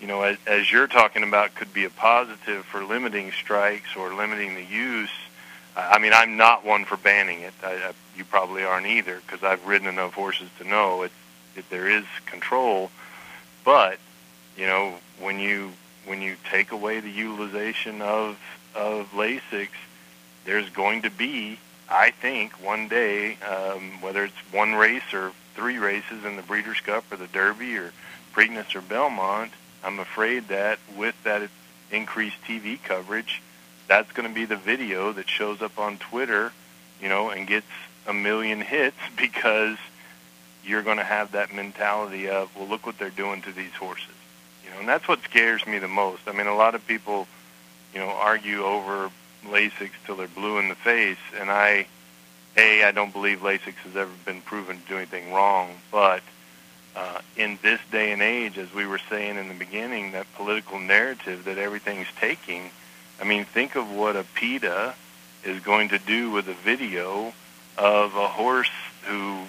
you know, as, as you're talking about, could be a positive for limiting strikes or limiting the use. I mean, I'm not one for banning it. I, I, you probably aren't either, because I've ridden enough horses to know it, it. There is control, but you know, when you when you take away the utilization of of Lasix, there's going to be, I think, one day, um, whether it's one race or three races in the Breeders' Cup or the Derby or Preakness or Belmont, I'm afraid that with that increased TV coverage, that's going to be the video that shows up on Twitter, you know, and gets a million hits because you're going to have that mentality of, well, look what they're doing to these horses. You know, and that's what scares me the most. I mean, a lot of people, you know, argue over Lasix till they're blue in the face, and I, a, I don't believe Lasix has ever been proven to do anything wrong, but uh, in this day and age, as we were saying in the beginning, that political narrative that everything's taking. I mean, think of what a PETA is going to do with a video of a horse who,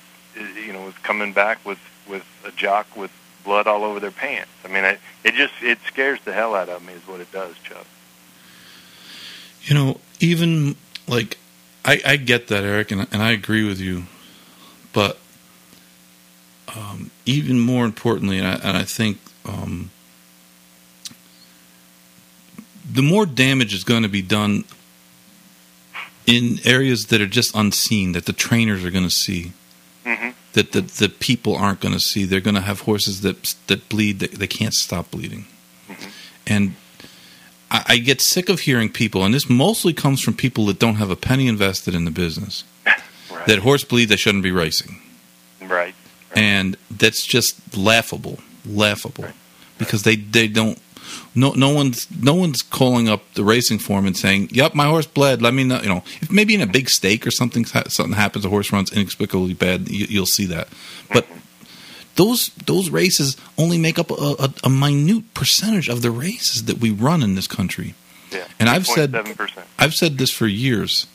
you know, is coming back with with a jock with blood all over their pants. I mean, it, it just it scares the hell out of me, is what it does, Chuck. You know, even like I, I get that, Eric, and, and I agree with you, but um, even more importantly, and I, and I think um, the more damage is going to be done in areas that are just unseen, that the trainers are going to see, mm-hmm. that the, the people aren't going to see. They're going to have horses that that bleed that they can't stop bleeding, mm-hmm. and I, I get sick of hearing people, and this mostly comes from people that don't have a penny invested in the business. right. That horse bleed, they shouldn't be racing. Right. and that's just laughable, laughable, Right. because they they don't. No, no one's no one's calling up the racing form and saying, "Yep, my horse bled. Let me know." You know, if maybe in a big stake or something something happens, a horse runs inexplicably bad, you, you'll see that. But mm-hmm. Those those races only make up a, a, a minute percentage of the races that we run in this country. Yeah. And I've said I've said this for years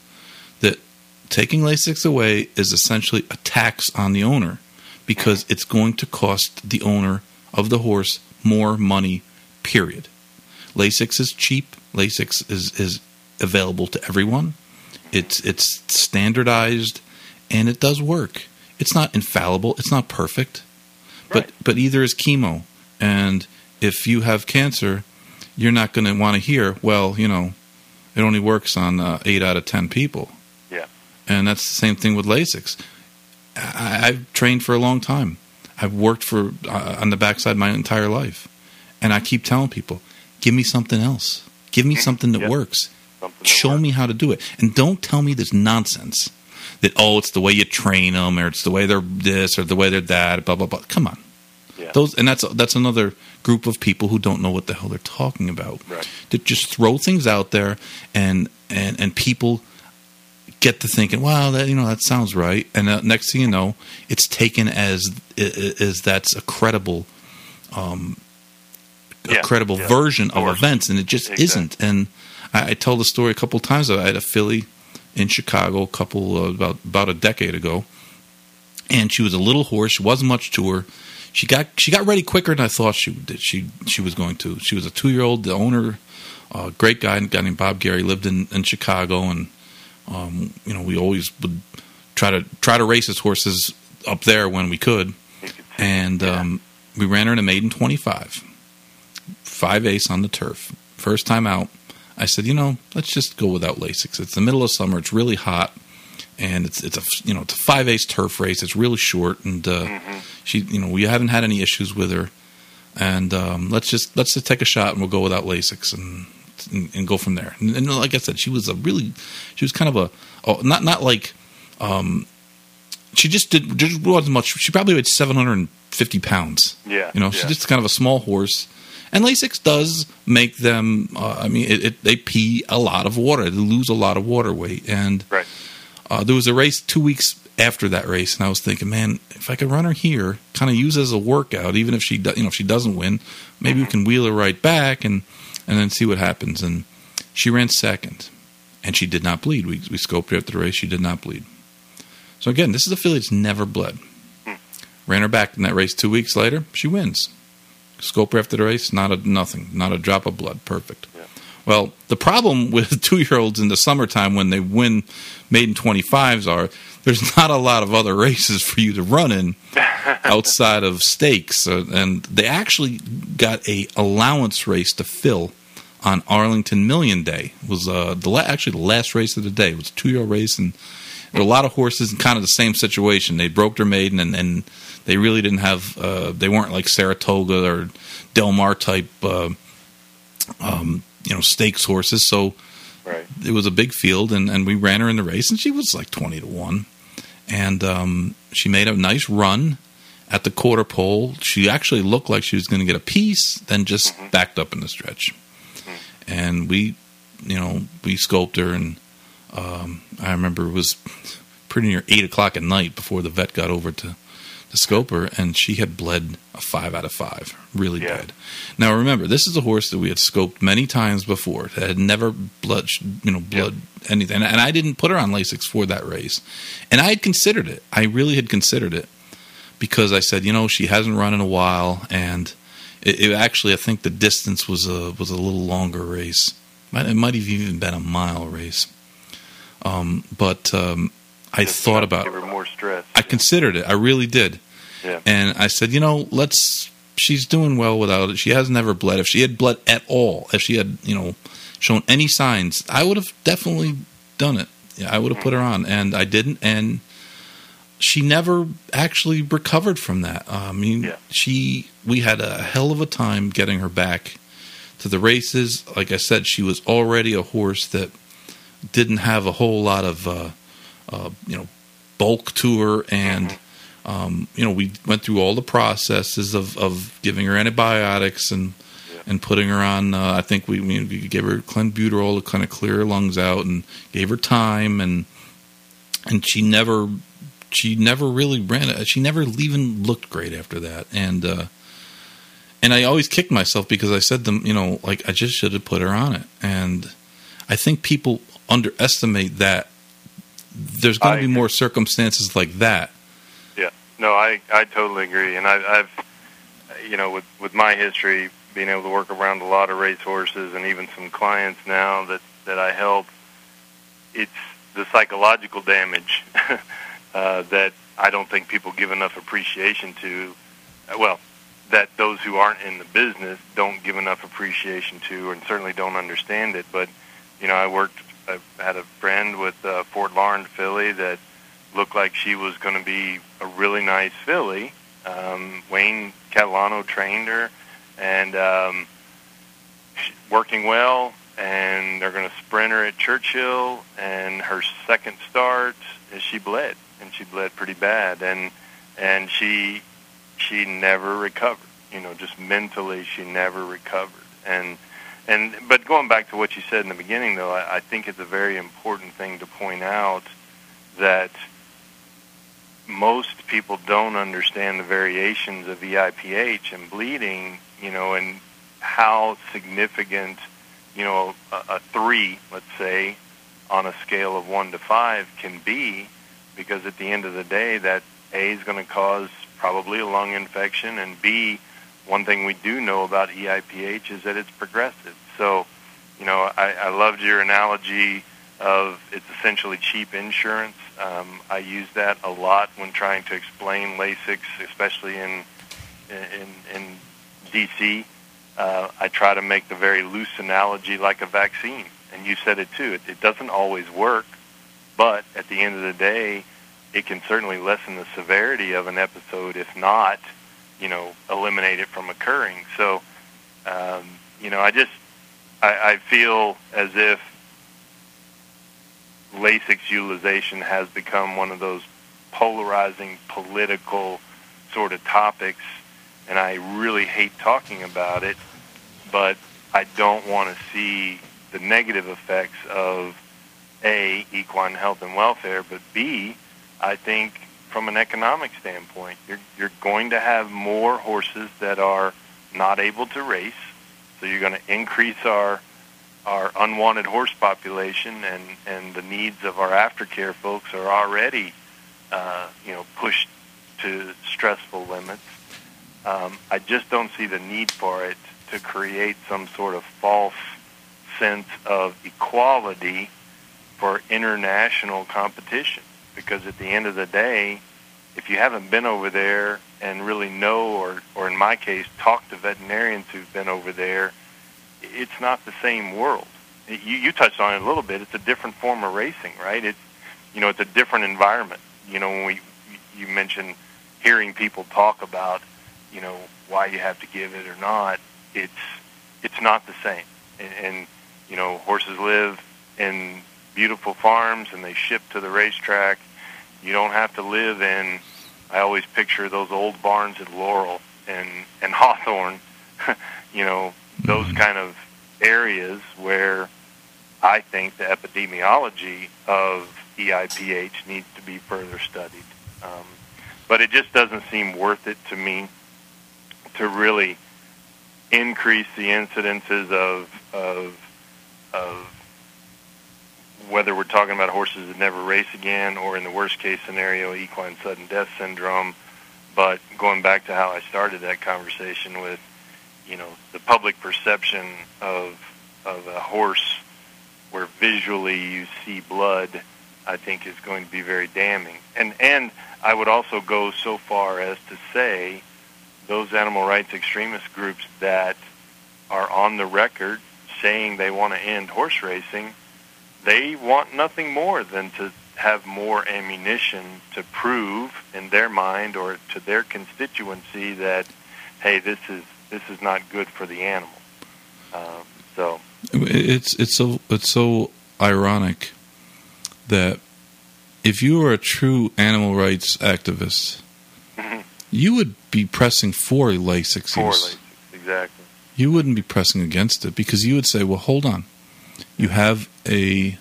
that taking Lasix away is essentially a tax on the owner because it's going to cost the owner of the horse more money, period. Lasix is cheap. Lasix is, is available to everyone. It's it's standardized and it does work. It's not infallible, it's not perfect. But Right. but either is chemo. And if you have cancer, you're not going to want to hear, well, you know, it only works on uh, 8 out of 10 people. Yeah. And that's the same thing with Lasix. I, I've trained for a long time. I've worked for uh, on the backside my entire life, and I keep telling people, "Give me something else. Give me something that Yeah. works. Something that Show works. me how to do it, and don't tell me this nonsense that oh, it's the way you train them, or it's the way they're this, or the way they're that. Blah blah blah. Come on, Yeah. those and that's that's another group of people who don't know what the hell they're talking about. Right. That just throw things out there, and and and people get to thinking, wow, that you know that sounds right, and uh, next thing you know, it's taken as as that's a credible, um, a Yeah, credible yeah, version of of events, and it just Exactly. isn't. And I, I told the story a couple times. I had a filly in Chicago a couple uh, about about a decade ago, and she was a little horse. She wasn't much to her. She got she got ready quicker than I thought she she she was going to. She was a two year old. The owner, uh, great guy, guy named Bob Gary, lived in, in Chicago, and um, you know we always would try to try to race his horses up there when we could. You could see- And um, we ran her in a maiden twenty five, five ace on the turf. First time out, I said, you know, let's just go without Lasix. It's the middle of summer. It's really hot, and it's it's a you know it's a five ace turf race. It's really short, and uh, Mhm. she you know we haven't had any issues with her. And um, let's just let's just take a shot, and we'll go without Lasix, and and, and go from there. And, and like I said, she was a really she was kind of a oh, not not like um, she just did just wasn't much. She probably weighed seven hundred and fifty pounds. Yeah. You know, yeah. she's just kind of a small horse. And Lasix does make them. Uh, I mean, it, it, they pee a lot of water. They lose a lot of water weight. And Right. Uh, there was a race two weeks after that race, and I was thinking, man, if I could run her here, kind of use it as a workout, even if she, do, you know, if she doesn't win, maybe we can wheel her right back and and then see what happens. And she ran second, and she did not bleed. We we scoped her after the race; she did not bleed. So again, this is a filly that's never bled. Ran her back in that race two weeks later. She wins. Scope her after the race, not a nothing, not a drop of blood. Perfect. Well, the problem with two year olds in the summertime when they win maiden 25s are there's not a lot of other races for you to run in outside of stakes. Uh, and they actually got a allowance race to fill on Arlington Million Day. It was uh, the la- actually the last race of the day. It was a two year race, and there were a lot of horses in kind of the same situation. They broke their maiden, and, and they really didn't have. Uh, they weren't like Saratoga or Del Mar type, uh, um, you know, stakes horses. So Right. it was a big field, and, and we ran her in the race, and she was like twenty to one. and um, she made a nice run at the quarter pole. She actually looked like she was going to get a piece, then just mm-hmm. backed up in the stretch. Mm-hmm. And we, you know, we scoped her, and um, I remember it was pretty near eight o'clock at night before the vet got over to the scoper, and she had bled a five out of five, really yeah. bad. Now remember, this is a horse that we had scoped many times before that had never blood, you know, blood yep. anything, and I didn't put her on Lasix for that race, and I had considered it. I really had considered it because I said, you know, she hasn't run in a while, and it, it actually, I think the distance was a was a little longer race. It might have even been a mile race. Um, but um, I thought about give her more stress. I considered it. I really did. Yeah. And I said, you know, let's. She's doing well without it. She has never bled. If she had bled at all, if she had, you know, shown any signs, I would have definitely done it. Yeah, I would have put her on, and I didn't. And she never actually recovered from that. Uh, I mean, yeah. she we had a hell of a time getting her back to the races. Like I said, she was already a horse that didn't have a whole lot of uh, uh, you know bulk to her, and mm-hmm. Um, you know we went through all the processes of, of giving her antibiotics and yeah. and putting her on. Uh, I think we, we gave her clenbuterol to kind of clear her lungs out, and gave her time, and and she never she never really ran it. She never even looked great after that, and. Uh, and I always kicked myself because I said them, you know, like I just should have put her on it. And I think people underestimate that there's going to be more circumstances like that. No, I I totally agree, and I, I've you know with with my history being able to work around a lot of race horses and even some clients now that that I help, it's the psychological damage uh, that I don't think people give enough appreciation to. Uh, well, that those who aren't in the business don't give enough appreciation to, and certainly don't understand it. But you know, I worked I had a friend with a Fort Larned filly that looked like she was going to be a really nice filly. Um, Wayne Catalano trained her, and um, working well. And they're going to sprint her at Churchill. And her second start, she bled, and she bled pretty bad. And and she she never recovered. You know, just mentally, she never recovered. And and but going back to what you said in the beginning, though, I, I think it's a very important thing to point out that most people don't understand the variations of EIPH and bleeding, you know, and how significant, you know, a, a three, let's say, on a scale of one to five can be, because at the end of the day, that A is going to cause probably a lung infection, and B, one thing we do know about EIPH is that it's progressive. So, you know, I, I loved your analogy of it's essentially cheap insurance. Um, I use that a lot when trying to explain Lasix, especially in in, in DC. Uh, I try to make the very loose analogy like a vaccine, and you said it too. It, it doesn't always work, but at the end of the day, it can certainly lessen the severity of an episode, if not you know, eliminate it from occurring. So, um, you know, I just I, I feel as if Lasix utilization has become one of those polarizing political sort of topics, and I really hate talking about it, but I don't want to see the negative effects of A, equine health and welfare, but B, I think from an economic standpoint. You're you're going to have more horses that are not able to race, so you're going to increase our our unwanted horse population and and the needs of our aftercare folks are already uh, you know pushed to stressful limits. Um, I just don't see the need for it to create some sort of false sense of equality for international competition because at the end of the day, if you haven't been over there and really know, or, or in my case, talk to veterinarians who've been over there, it's not the same world. You, you touched on it a little bit. It's a different form of racing, right? It's, you know, it's a different environment. You know, when we, you mentioned hearing people talk about, you know, why you have to give it or not, it's, it's not the same. And, and you know, horses live in beautiful farms and they ship to the racetrack You don't have to live in. I always picture those old barns at Laurel and and Hawthorne. you know those Mhm. kind of areas where I think the epidemiology of EIPH needs to be further studied. Um, but it just doesn't seem worth it to me to really increase the incidences of of of whether we're talking about horses that never race again or in the worst case scenario equine sudden death syndrome but going back to how I started that conversation with you know the public perception of of a horse where visually you see blood I think is going to be very damning. And and I would also go so far as to say those animal rights extremist groups that are on the record saying they want to end horse racing, they want nothing more than to have more ammunition to prove in their mind or to their constituency that, hey, this is this is not good for the animal. Um, so It's it's so it's so ironic that if you were a true animal rights activist, Mhm. you would be pressing for Lasix for use. Lasix, exactly. You wouldn't be pressing against it because you would say, "Well, hold on, you have a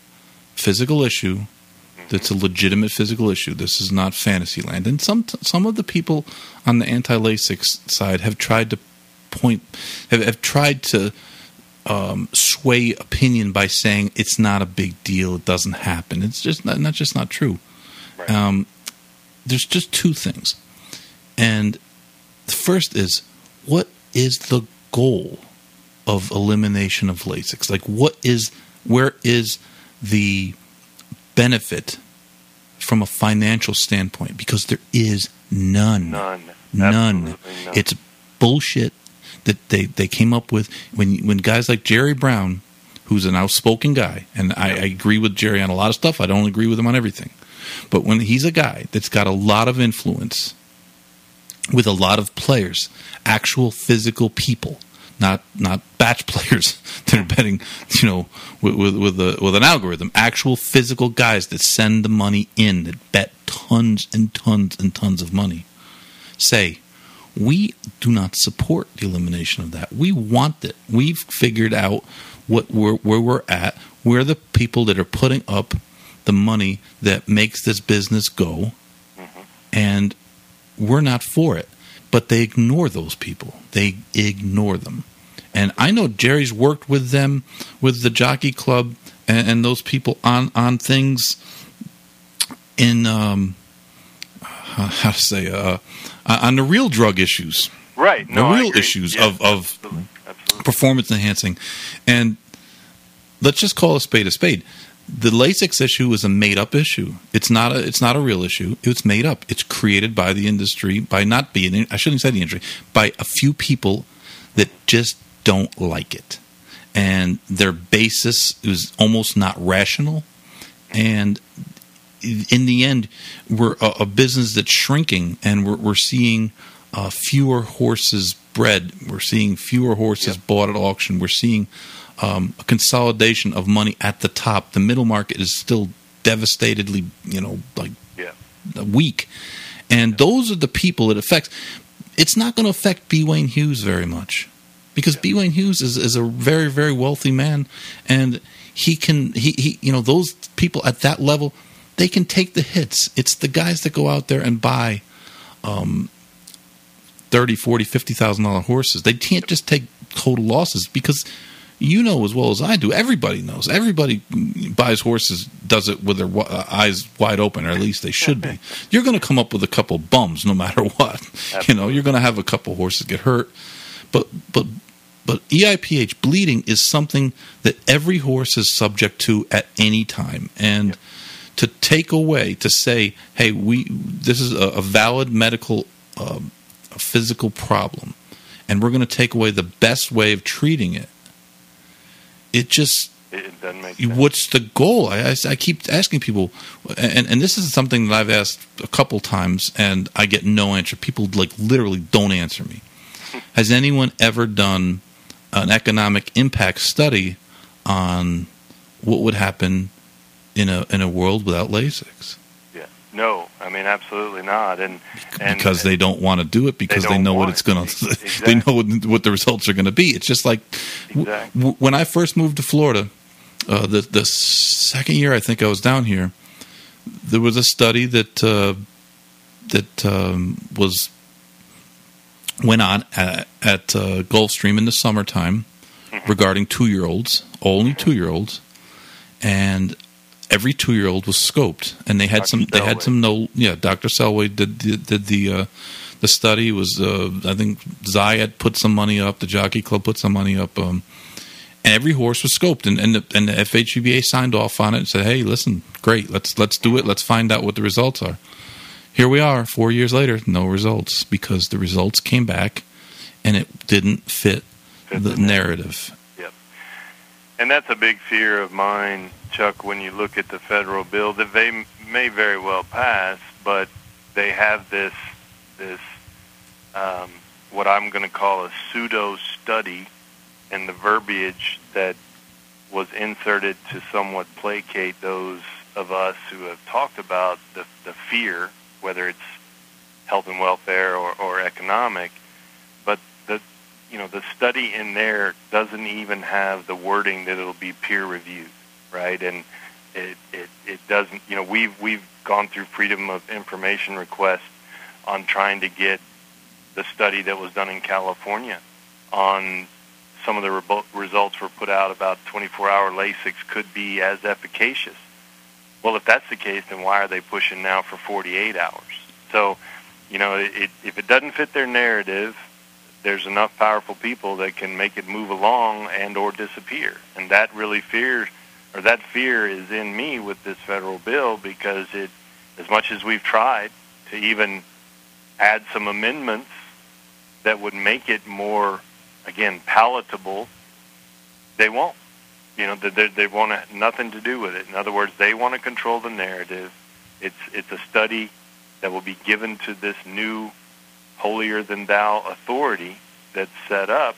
physical issue that's a legitimate physical issue. This is not fantasy land." And some some of the people on the anti-Lasix side have tried to point have, have tried to um, sway opinion by saying it's not a big deal. It doesn't happen. It's just not, not just not true. Right. Um, there's just two things, and the first is what is the goal of elimination of Lasix? Like, what is where is the benefit from a financial standpoint? Because there is none. None. None. None. It's bullshit that they, they came up with when when guys like Jerry Brown, who's an outspoken guy, and I, I agree with Jerry on a lot of stuff. I don't agree with him on everything, but when he's a guy that's got a lot of influence with a lot of players, actual physical people, not not batch players that are betting, you know, with with with, a, with an algorithm. Actual physical guys that send the money in that bet tons and tons and tons of money. Say, we do not support the elimination of that. We want it. We've figured out what we're, where we're at. We're the people that are putting up the money that makes this business go, and we're not for it. But they ignore those people. They ignore them. And I know Jerry's worked with them, with the Jockey Club, and, and those people on on things in um, how to say uh, Uh, on the real drug issues, right. the No, I real issues Yes, of of absolutely. absolutely. performance enhancing. And let's just call a spade a spade. The LASIX issue is a made up issue. It's not a it's not a real issue. It's made up. It's created by the industry by not being I shouldn't say the industry by a few people that just don't like it. And their basis is almost not rational. And in the end, we're a, a business that's shrinking, and we're, we're seeing uh, fewer horses bred. We're seeing fewer horses bought at auction. We're seeing um, a consolidation of money at the top. The middle market is still devastatedly, you know, like Yeah. weak. And those are the people it affects. It's not going to affect B. Wayne Hughes very much because B. Wayne Hughes is, is a very, very wealthy man. And he can, he, he, you know, those people at that level, they can take the hits. It's the guys that go out there and buy um, 30, 40, 50,000 dollar horses. They can't just take total losses because you know as well as I do. Everybody knows. Everybody buys horses, does it with their uh, eyes wide open, or at least they should be. You're going to come up with a couple bums no matter what. You know, you're going to have a couple horses get hurt, but but but EIPH bleeding is something that every horse is subject to at any time, and to take away to say, hey, we this is a, a valid medical um, a physical problem, and we're going to take away the best way of treating it. It just It, it doesn't make sense. what's the goal? I, I, I keep asking people, and, and this is something that I've asked a couple times, and I get no answer. People like literally don't answer me. Has anyone ever done an economic impact study on what would happen in a in a world without LASIX? Yeah. No, I mean absolutely not, and, and because they don't want to do it because They they, know what it's it. going to. Exactly. They know what, the results are going to be. It's just like Exactly. w- when I first moved to Florida, uh, the the second year I think I was down here, there was a study that uh, that um, was went on at, at uh, Gulfstream in the summertime Mm-hmm. regarding two year olds, only two year olds, and every two year old was scoped, and they had Dr. some they had some no yeah Dr. Selway did did, did the uh, the study was uh, I think Zayed put some money up, the Jockey Club put some money up. Um, and every horse was scoped, and and the, and the FHBA signed off on it and said, "Hey, listen, great, let's let's do it. Let's find out what the results are." Here we are, four years later, no results because the results came back, and it didn't fit the narrative. And that's a big fear of mine, Chuck, when you look at the federal bill that they may very well pass, but they have this this um, what I'm going to call a pseudo study and the verbiage that was inserted to somewhat placate those of us who have talked about the, the fear, whether it's health and welfare or, or economic, you know the study in there doesn't even have the wording that it'll be peer reviewed, right? And it, it it doesn't you know we've we've gone through freedom of information requests on trying to get the study that was done in California on some of the rebu- results were put out about 24-hour Lasix could be as efficacious. Well, if that's the case, then why are they pushing now for 48 hours? So, you know, it, if it doesn't fit their narrative, there's enough powerful people that can make it move along and or disappear. And that really fear, or that fear is in me with this federal bill because it, as much as we've tried to even add some amendments that would make it more, again, palatable, they won't. You know, they, they want nothing to do with it. In other words, they want to control the narrative. It's it's a study that will be given to this new holier than thou authority that's set up,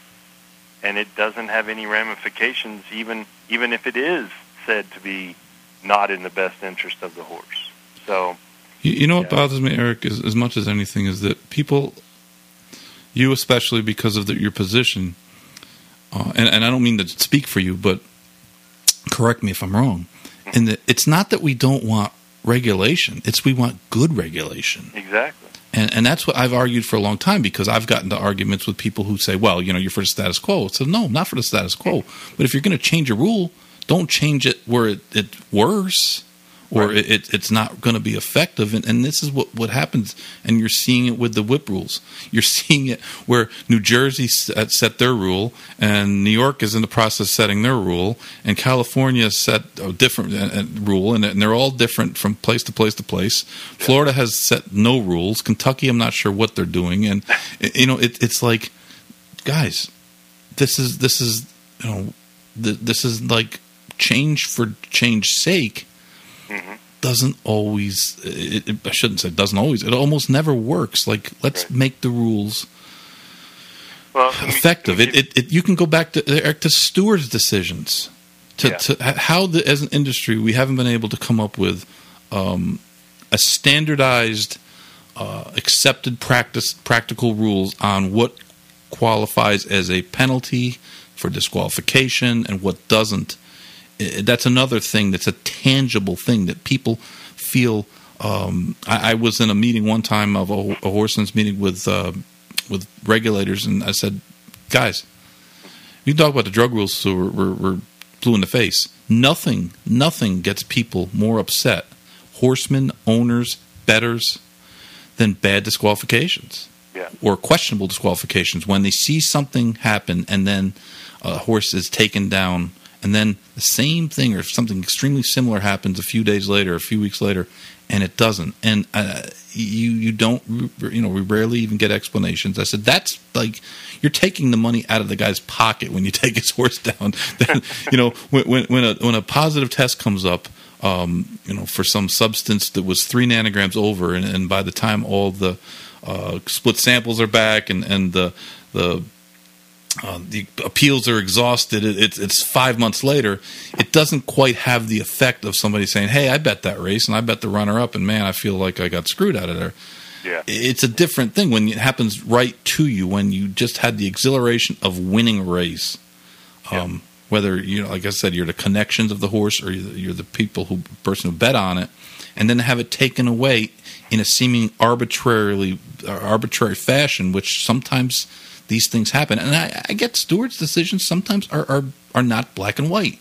and it doesn't have any ramifications, even even if it is said to be not in the best interest of the horse. So, You, you know what bothers me, Eric, is, as much as anything, is that people, you especially because of the, your position, uh, and, and I don't mean to speak for you, but correct me if I'm wrong. That it's not that we don't want regulation; it's we want good regulation. exactly. And, and that's what I've argued for a long time because I've gotten to arguments with people who say, well, you know, you're for the status quo. So, no, not for the status quo. But if you're going to change a rule, don't change it where it, it's worse or Right. it, it, it's not going to be effective. And, and this is what, what happens. And you're seeing it with the whip rules. You're seeing it where New Jersey set, set their rule and New York is in the process of setting their rule and California set a different uh, uh, rule and, and they're all different from place to place to place. Florida has set no rules. Kentucky, I'm not sure what they're doing. And, you know, it, it's like, guys, this is, this is, you know, th- this is like change for change's sake Mhm. doesn't always it, it, i shouldn't say doesn't always it almost never works like let's Right. make the rules Well, effective it, it, it you can go back to Eric, to stewards decisions to, Yeah. to how the, as an industry we haven't been able to come up with um, a standardized uh, accepted practice practical rules on what qualifies as a penalty for disqualification and what doesn't that's another thing that's a tangible thing that people feel. Um, I, I was in a meeting one time of a, a horseman's meeting with uh, with regulators, and I said, "Guys, you talk about the drug rules, so we're, we're, we're blue in the face. Nothing, nothing gets people more upset, horsemen, owners, betters, than bad disqualifications Yeah. or questionable disqualifications when they see something happen and then a horse is taken down and then the same thing or something extremely similar happens a few days later a few weeks later and it doesn't. And uh, you you don't you know we rarely even get explanations. I said that's like you're taking the money out of the guy's pocket when you take his horse down. Then you know when when when a when a positive test comes up um, you know for some substance that was three nanograms over and, and by the time all the uh, split samples are back and and the the uh, the appeals are exhausted. It, it's it's five months later. It doesn't quite have the effect of somebody saying, "Hey, I bet that race, and I bet the runner up, and man, I feel like I got screwed out of there." Yeah. It's a different thing when it happens right to you when you just had the exhilaration of winning a race. Um, Whether you know, like I said, you're the connections of the horse, or you're the, you're the people who person who bet on it, and then have it taken away in a seeming arbitrarily uh, arbitrary fashion, which sometimes these things happen. And I, I get stewards' decisions sometimes are, are are not black and white,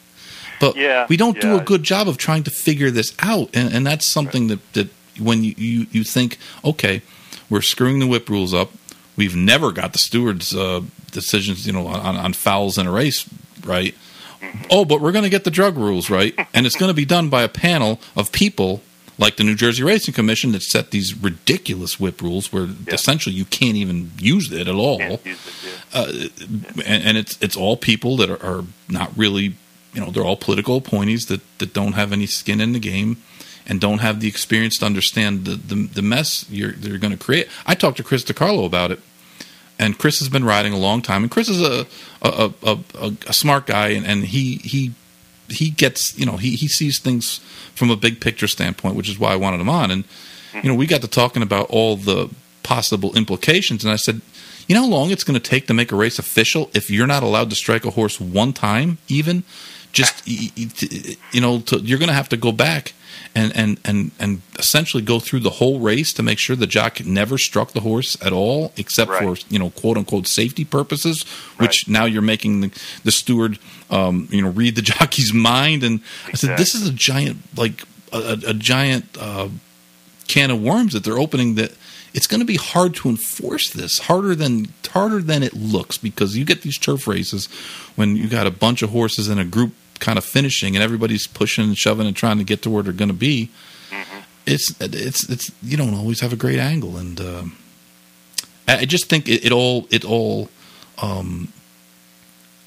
but Yeah, we don't do a good job of trying to figure this out, and, and that's something that that when you, you you think, okay, we're screwing the whip rules up. We've never got the stewards' uh, decisions, you know, on, on fouls in a race right. Oh, but we're going to get the drug rules right, and it's going to be done by a panel of people like the New Jersey Racing Commission that set these ridiculous whip rules, where essentially you can't even use it at all it, yeah. uh, and, and it's it's all people that are, are not really, you know, they're all political appointees that, that don't have any skin in the game and don't have the experience to understand the the, the mess you're they're going to create. I talked to Chris DeCarlo about it, and Chris has been riding a long time, and Chris is a a, a, a, a smart guy, and, and he he he gets you know he he sees things from a big picture standpoint, which is why I wanted him on, and you know we got to talking about all the possible implications, and I said. You know how long it's going to take to make a race official if you're not allowed to strike a horse one time, even? Just you know, to, you're going to have to go back and, and and and essentially go through the whole race to make sure the jockey never struck the horse at all, except Right. for you know quote unquote safety purposes. Which now you're making the, the steward, um, you know, read the jockey's mind. And I said, this is a giant like a, a, a giant uh, can of worms that they're opening that it's going to be hard to enforce this harder than harder than it looks because you get these turf races when you got a bunch of horses in a group kind of finishing and everybody's pushing and shoving and trying to get to where they're going to be it's it's it's you don't always have a great angle and um I, just think it, it all it all um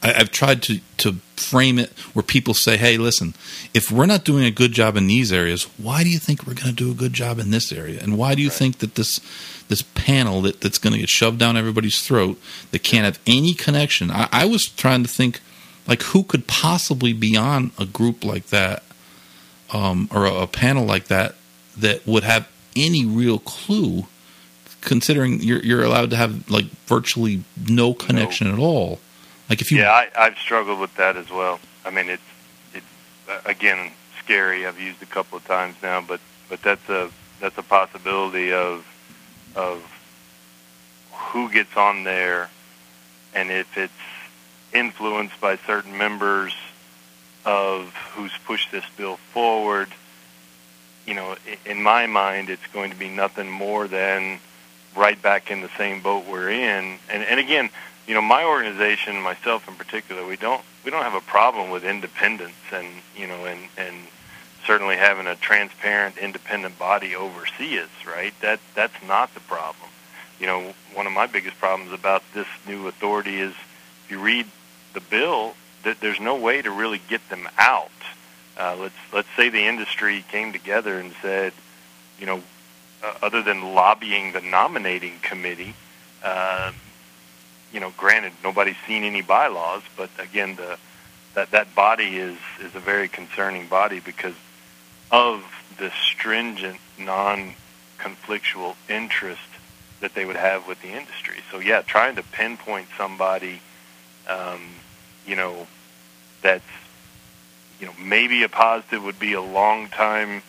I, I've tried to to frame it where people say, "Hey, listen, if we're not doing a good job in these areas, why do you think we're going to do a good job in this area? And why do you think that this this panel that, that's going to get shoved down everybody's throat that can't have any connection?" I, I was trying to think, like, who could possibly be on a group like that, um, or a, a panel like that that would have any real clue, considering you're you're allowed to have like virtually no connection at all. Like if you yeah, I, I've struggled with that as well. I mean, it's it's again scary. I've used a couple of times now, but but that's a that's a possibility of of who gets on there, and if it's influenced by certain members of who's pushed this bill forward. You know, in my mind, it's going to be nothing more than right back in the same boat we're in. And and again, you know, my organization, myself in particular, we don't we don't have a problem with independence and you know and and certainly having a transparent, independent body oversee us. Right? That that's not the problem. You know, one of my biggest problems about this new authority is if you read the bill, that there's no way to really get them out. Uh, let's let's say the industry came together and said, you know, uh, other than lobbying the nominating committee, uh, you know, granted nobody's seen any bylaws, but again, the that that body is is a very concerning body because of the stringent, non-conflictual interest that they would have with the industry. So yeah, trying to pinpoint somebody, um, you know, that's you know maybe a positive would be a long time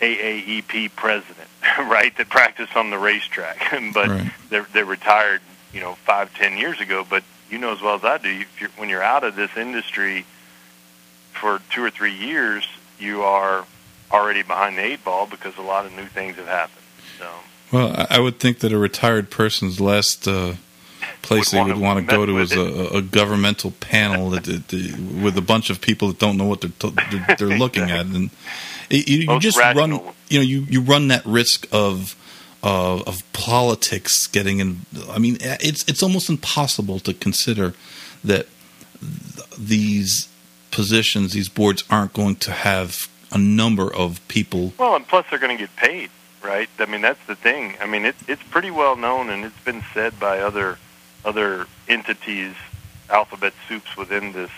AAEP president, right, that practiced on the racetrack, but Right. they're they're retired, you know, five ten years ago. But you know as well as I do, if you're, when you're out of this industry for two or three years, you are already behind the eight ball because a lot of new things have happened. So Well, I- I would think that a retired person's last uh, place Would they would wanna go to is a, a governmental panel that, that, that- with a bunch of people that don't know what they're t- they're, they're looking at, and it- you, you just run you know you, you run that risk of uh, of politics getting in. I mean, it's it's almost impossible to consider that th- these positions, these boards, aren't going to have a number of people. Well, and plus they're going to get paid, right? I mean, that's the thing. I mean, it, it's pretty well known, and it's been said by other other entities, alphabet soups within this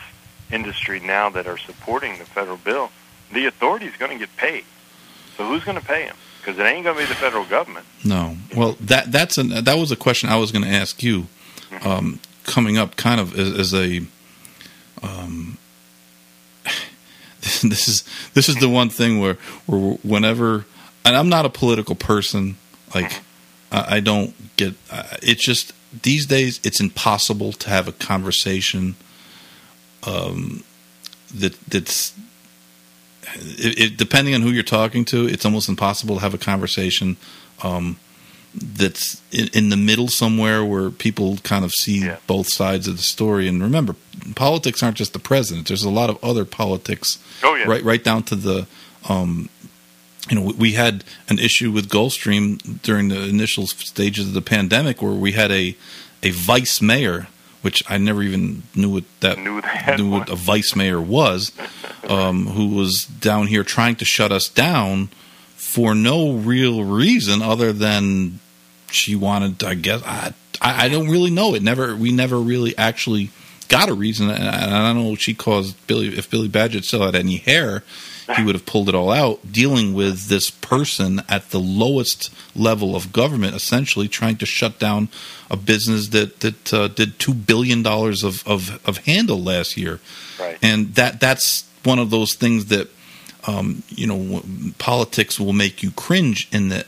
industry now that are supporting the federal bill, the authority is going to get paid. So who's going to pay them? Because it ain't going to be the federal government. No. Well, that that's an, that was a question I was going to ask you. Um, coming up, kind of as, as a um, this is this is the one thing where where whenever and I'm not a political person like I, I don't get uh, it's just these days it's impossible to have a conversation um, that that's it, it, depending on who you're talking to it's almost impossible to have a conversation um, that's in, in, the middle somewhere where people kind of see yeah. both sides of the story. And remember, politics aren't just the president. There's a lot of other politics. Oh, yeah. Right, right down to the, um, you know, we had an issue with Gulfstream during the initial stages of the pandemic where we had a a vice mayor, which I never even knew what that knew, knew what a vice mayor was, um, who was down here trying to shut us down for no real reason other than she wanted. I guess I I don't really know. It never we never really actually got a reason, and I don't know what she caused Billy. If Billy Badgett still had any hair, he would have pulled it all out. Dealing with this person at the lowest level of government, essentially trying to shut down a business that that uh, did two billion dollars of, of of handle last year, right. and that that's one of those things that um, you know, politics will make you cringe in that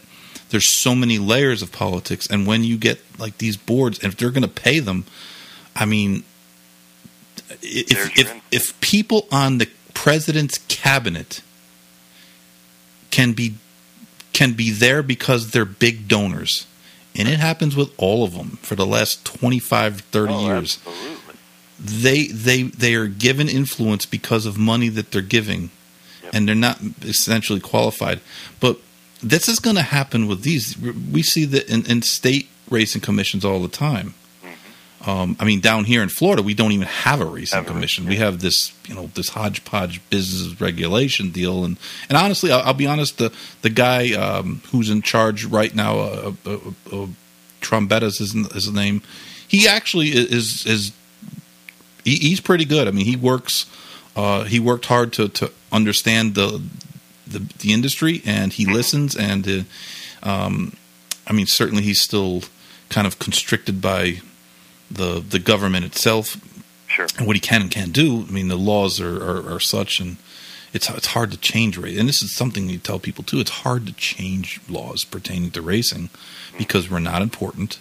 there's so many layers of politics, and when you get like these boards, and if they're going to pay them, I mean, if if if people on the president's cabinet can be can be there because they're big donors and it happens with all of them for the last 25 30 oh, years absolutely. they they they are given influence because of money that they're giving and they're not essentially qualified. But this is going to happen with these. We see that in, in state racing commissions all the time. Um, I mean, down here in Florida, we don't even have a racing commission. We have this, you know, this hodgepodge business regulation deal, and and honestly, I'll, I'll be honest, the the guy um, who's in charge right now, uh, uh, uh, Trombetta's is his name. He actually is is he, he's pretty good. I mean, he works. Uh, he worked hard to, to understand the, the, the industry, and he listens. And uh, um, I mean, certainly he's still kind of constricted by the the government itself Sure. and what he can and can't do. I mean, the laws are, are, are such, and it's it's hard to change race. And this is something you tell people too. It's hard to change laws pertaining to racing because we're not important.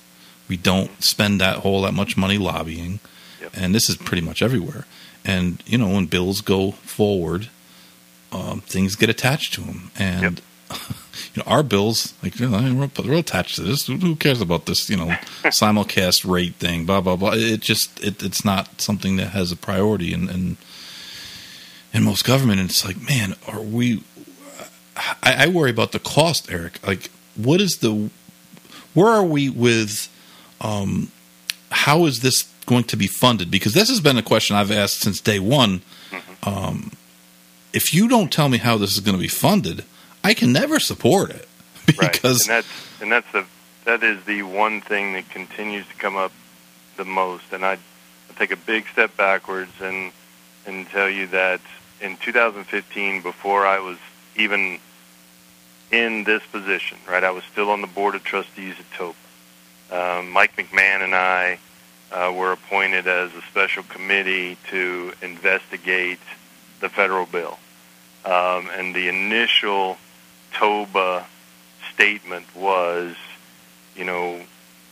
We don't spend that whole that much money lobbying, Yep. and this is pretty much everywhere. And you know, when bills go forward, um, things get attached to them, and you know, our bills like you know, we're, we're attached to this. Who- cares about this? You know, simulcast rate thing, blah blah blah. It just it, it's not something that has a priority in in, in most government. And it's like, man, are we? I, I worry about the cost, Eric. Like, what is the? Where are we with? Um, how is this going to be funded? Because this has been a question I've asked since day one. Um, if you don't tell me how this is going to be funded, I can never support it because right. and that's and that's the that is the one thing that continues to come up the most. And I I take a big step backwards and and tell you that in 2015, before I was even in this position, right, I was still on the board of trustees at TOBA. Um, Mike McMahon and I uh, were appointed as a special committee to investigate the federal bill. Um, and the initial TOBA statement was, you know,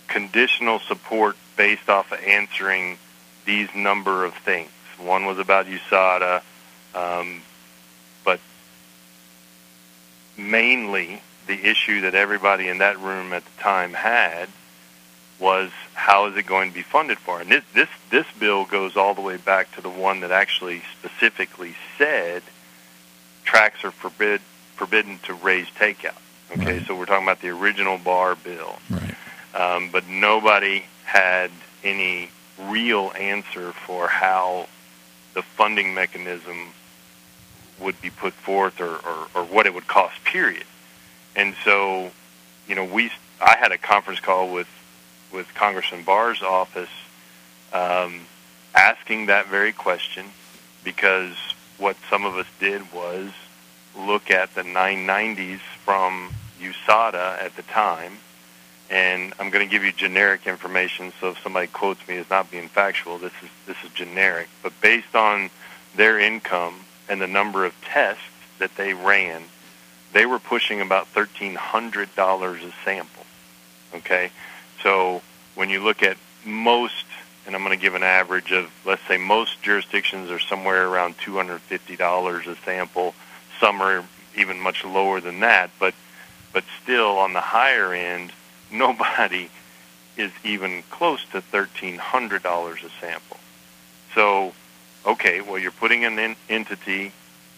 conditional support based off of answering these number of things. One was about USADA, um, but mainly the issue that everybody in that room at the time had was how is it going to be funded for? And this this this bill goes all the way back to the one that actually specifically said tracks are forbid forbidden to raise takeout. Okay, Right. so we're talking about the original Barr bill, right, um, but nobody had any real answer for how the funding mechanism would be put forth or, or, or what it would cost. Period. And so, you know, we I had a conference call with with Congressman Barr's office, um, asking that very question, because what some of us did was look at the 990s from USADA at the time, and I'm going to give you generic information. So if somebody quotes me as not being factual, this is this is generic. But based on their income and the number of tests that they ran, they were pushing about thirteen hundred dollars a sample. Okay, so when you look at most, and I'm going to give an average of, let's say most jurisdictions are somewhere around two hundred fifty dollars a sample. Some are even much lower than that, but but still on the higher end, nobody is even close to thirteen hundred dollars a sample. So, okay, well you're putting an entity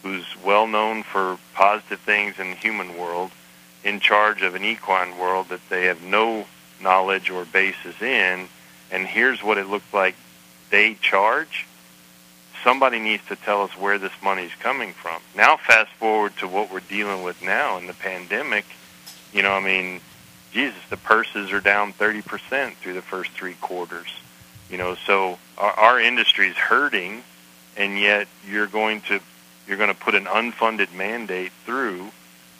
who's well known for positive things in the human world in charge of an equine world that they have no knowledge or basis in, and here's what it looked like they charge. Somebody needs to tell us where this money is coming from. Now, fast forward to what we're dealing with now in the pandemic. You know, I mean, Jesus, the purses are down 30% through the first three quarters. You know, so our, our industry is hurting, and yet you're going to you're going to put an unfunded mandate through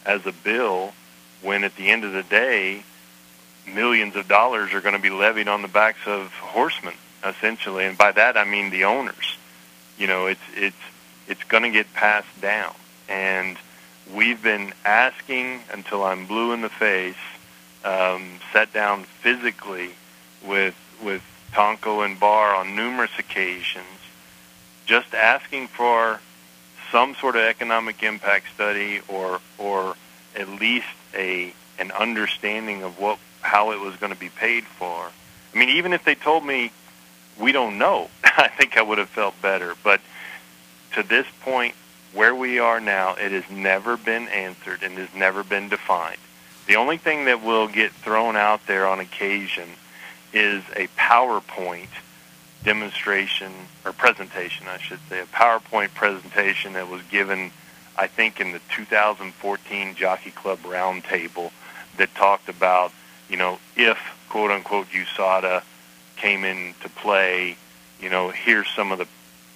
as a bill when at the end of the day millions of dollars are going to be levied on the backs of horsemen essentially and by that I mean the owners you know it's it's it's going to get passed down and we've been asking until I'm blue in the face um, sat down physically with with Tonko and Barr on numerous occasions just asking for some sort of economic impact study or or at least a an understanding of what how it was going to be paid for. I mean, even if they told me we don't know, I think I would have felt better. But to this point, where we are now, it has never been answered and has never been defined. The only thing that will get thrown out there on occasion is a PowerPoint demonstration or presentation, I should say, a PowerPoint presentation that was given, I think, in the 2014 Jockey Club Roundtable that talked about, you know, if quote unquote USADA came into play, you know, here's some of the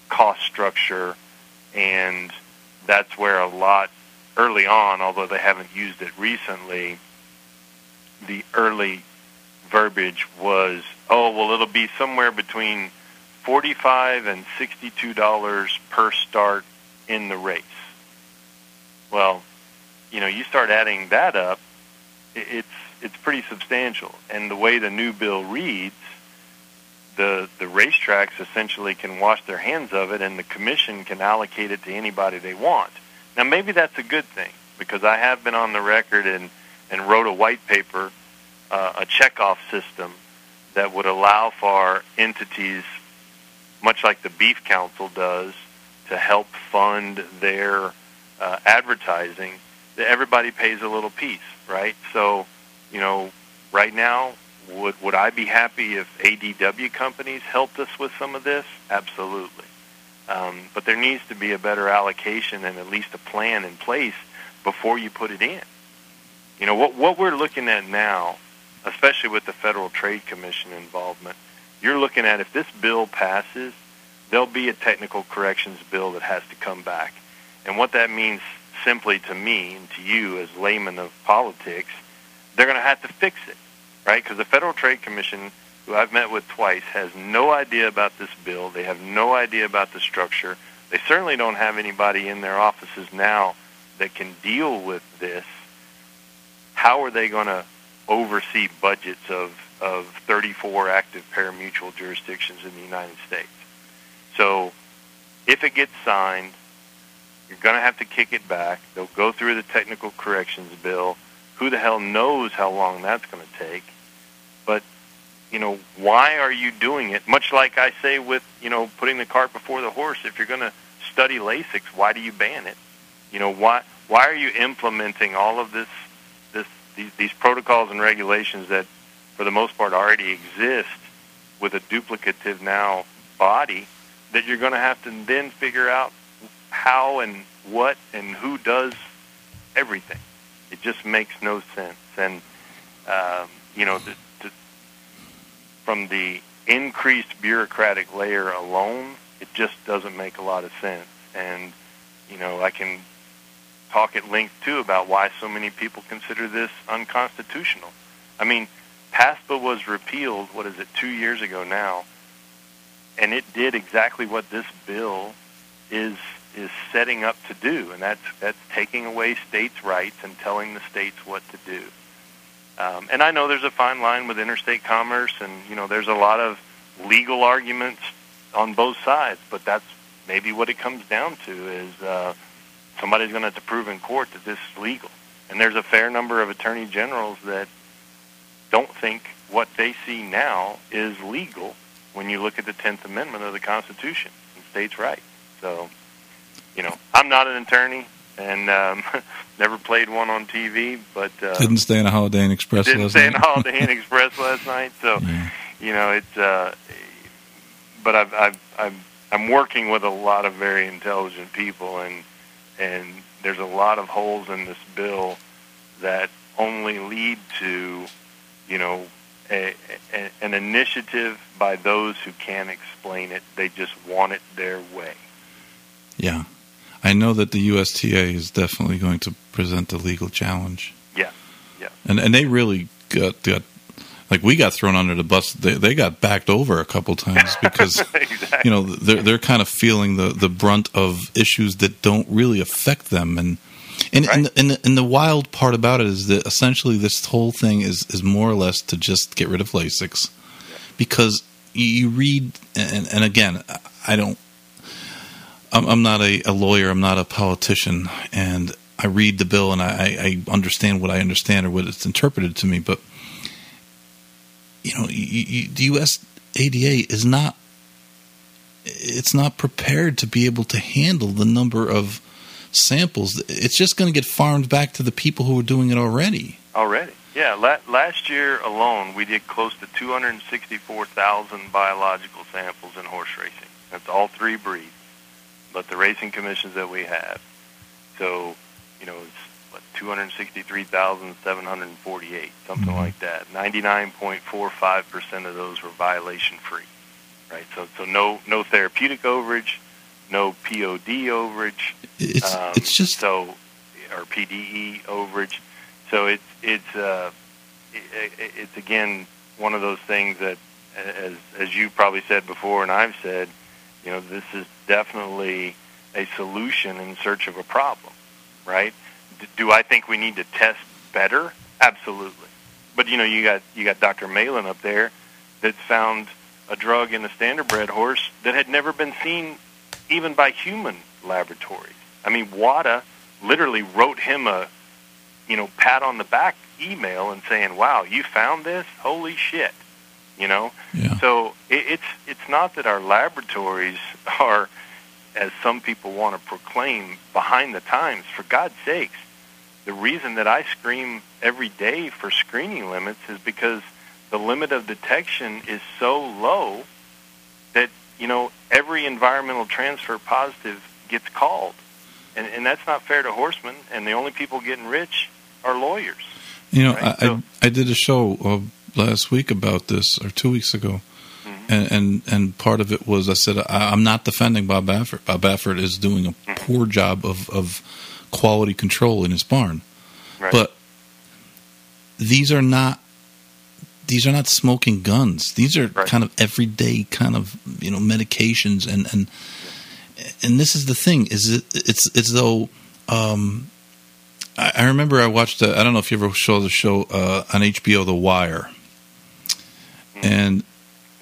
cost structure, and that's where a lot early on, although they haven't used it recently, the early verbiage was, oh, well, it'll be somewhere between 45 and $62 per start in the race. Well, you know, you start adding that up, it's it's pretty substantial. And the way the new bill reads, the the racetracks essentially can wash their hands of it, and the commission can allocate it to anybody they want. Now, maybe that's a good thing because I have been on the record and and wrote a white paper uh, a checkoff system that would allow for entities, much like the Beef Council does, to help fund their uh, advertising. That everybody pays a little piece, right? So, you know, right now, would would I be happy if ADW companies helped us with some of this? Absolutely. Um, but there needs to be a better allocation and at least a plan in place before you put it in. You know what what we're looking at now especially with the Federal Trade Commission involvement, you're looking at if this bill passes, there'll be a technical corrections bill that has to come back. And what that means simply to me and to you as layman of politics, they're going to have to fix it, right? Because the Federal Trade Commission, who I've met with twice, has no idea about this bill. They have no idea about the structure. They certainly don't have anybody in their offices now that can deal with this. How are they going to oversee budgets of, of 34 active parimutuel jurisdictions in the United States. So if it gets signed, you're going to have to kick it back. They'll go through the technical corrections bill. Who the hell knows how long that's going to take? But, you know, why are you doing it? Much like I say with, you know, putting the cart before the horse, if you're going to study LASIX, why do you ban it? You know, why, why are you implementing all of this these, these protocols and regulations that, for the most part, already exist with a duplicative now body that you're going to have to then figure out how and what and who does everything. It just makes no sense. And um, you know, from the increased bureaucratic layer alone, it just doesn't make a lot of sense. And you know, I can talk at length too about why so many people consider this unconstitutional. I mean, PASPA was repealed. What is it? Two years ago now, and it did exactly what this bill is is setting up to do, and that's that's taking away states' rights and telling the states what to do. Um, and I know there's a fine line with interstate commerce, and you know there's a lot of legal arguments on both sides, but that's maybe what it comes down to is uh, somebody's going to have to prove in court that this is legal. And there's a fair number of attorney generals that don't think what they see now is legal when you look at the Tenth Amendment of the Constitution and states' rights. So, you know, I'm not an attorney and um, never played one on TV, but uh, didn't stay in a Holiday Inn Express. Didn't last stay night. in a Holiday Inn Express last night. So, Yeah. you know, it's. Uh, but I've, I've, I've, I'm working with a lot of very intelligent people, and and there's a lot of holes in this bill that only lead to, you know, a, a, an initiative by those who can't explain it. They just want it their way. Yeah. I know that the USTA is definitely going to present a legal challenge. Yeah, yeah. And and they really got got like we got thrown under the bus. They they got backed over a couple times because exactly. you know they're they're kind of feeling the the brunt of issues that don't really affect them and. And, and, Right. and, the, and the wild part about it is that essentially this whole thing is, is more or less to just get rid of Lasix, because you, you read and, and again I don't I'm, I'm not a, a lawyer I'm not a politician and I read the bill and I, I understand what I understand or what it's interpreted to me but you know you, you, the U.S. ADA is not it's not prepared to be able to handle the number of samples. It's just going to get farmed back to the people who are doing it already. Already, yeah. La- last year alone, we did close to 264,000 biological samples in horse racing. That's all three breeds, but the racing commissions that we have. So, you know, it's what 263,748, something Mhm. like that. 99.45 percent of those were violation free, right? So, so no no therapeutic overage, no POD overage. It's Um, it's just so, or PDE overage. So it's it's uh, it- it's again one of those things that, as as you probably said before, and I've said, you know, this is definitely a solution in search of a problem, right? Do I think we need to test better? Absolutely. But you know, you got you got Dr. Maylin up there that found a drug in a standardbred horse that had never been seen even by human laboratories. I mean, WADA literally wrote him a, you know, pat on the back email and saying, "Wow, you found this? Holy shit!" You know. yeah. So it, it's it's not that our laboratories are, as some people want to proclaim, behind the times. For God's sakes, the reason that I scream every day for screening limits is because the limit of detection is so low that you know every environmental transfer positive gets called, and and that's not fair to horsemen. And the only people getting rich are lawyers. You know, Right, I, so- I I did a show uh, last week about this or two weeks ago, Mhm. and, and and part of it was I said I, I'm not defending Bob Baffert. Bob Baffert is doing a Mm-hmm. poor job of of quality control in his barn, Right. but these are not these are not smoking guns. These are Right. kind of everyday kind of you know medications and and and this is the thing is it, it's it's though um, I, I remember I watched I I don't know if you ever saw the show uh, on HBO The Wire and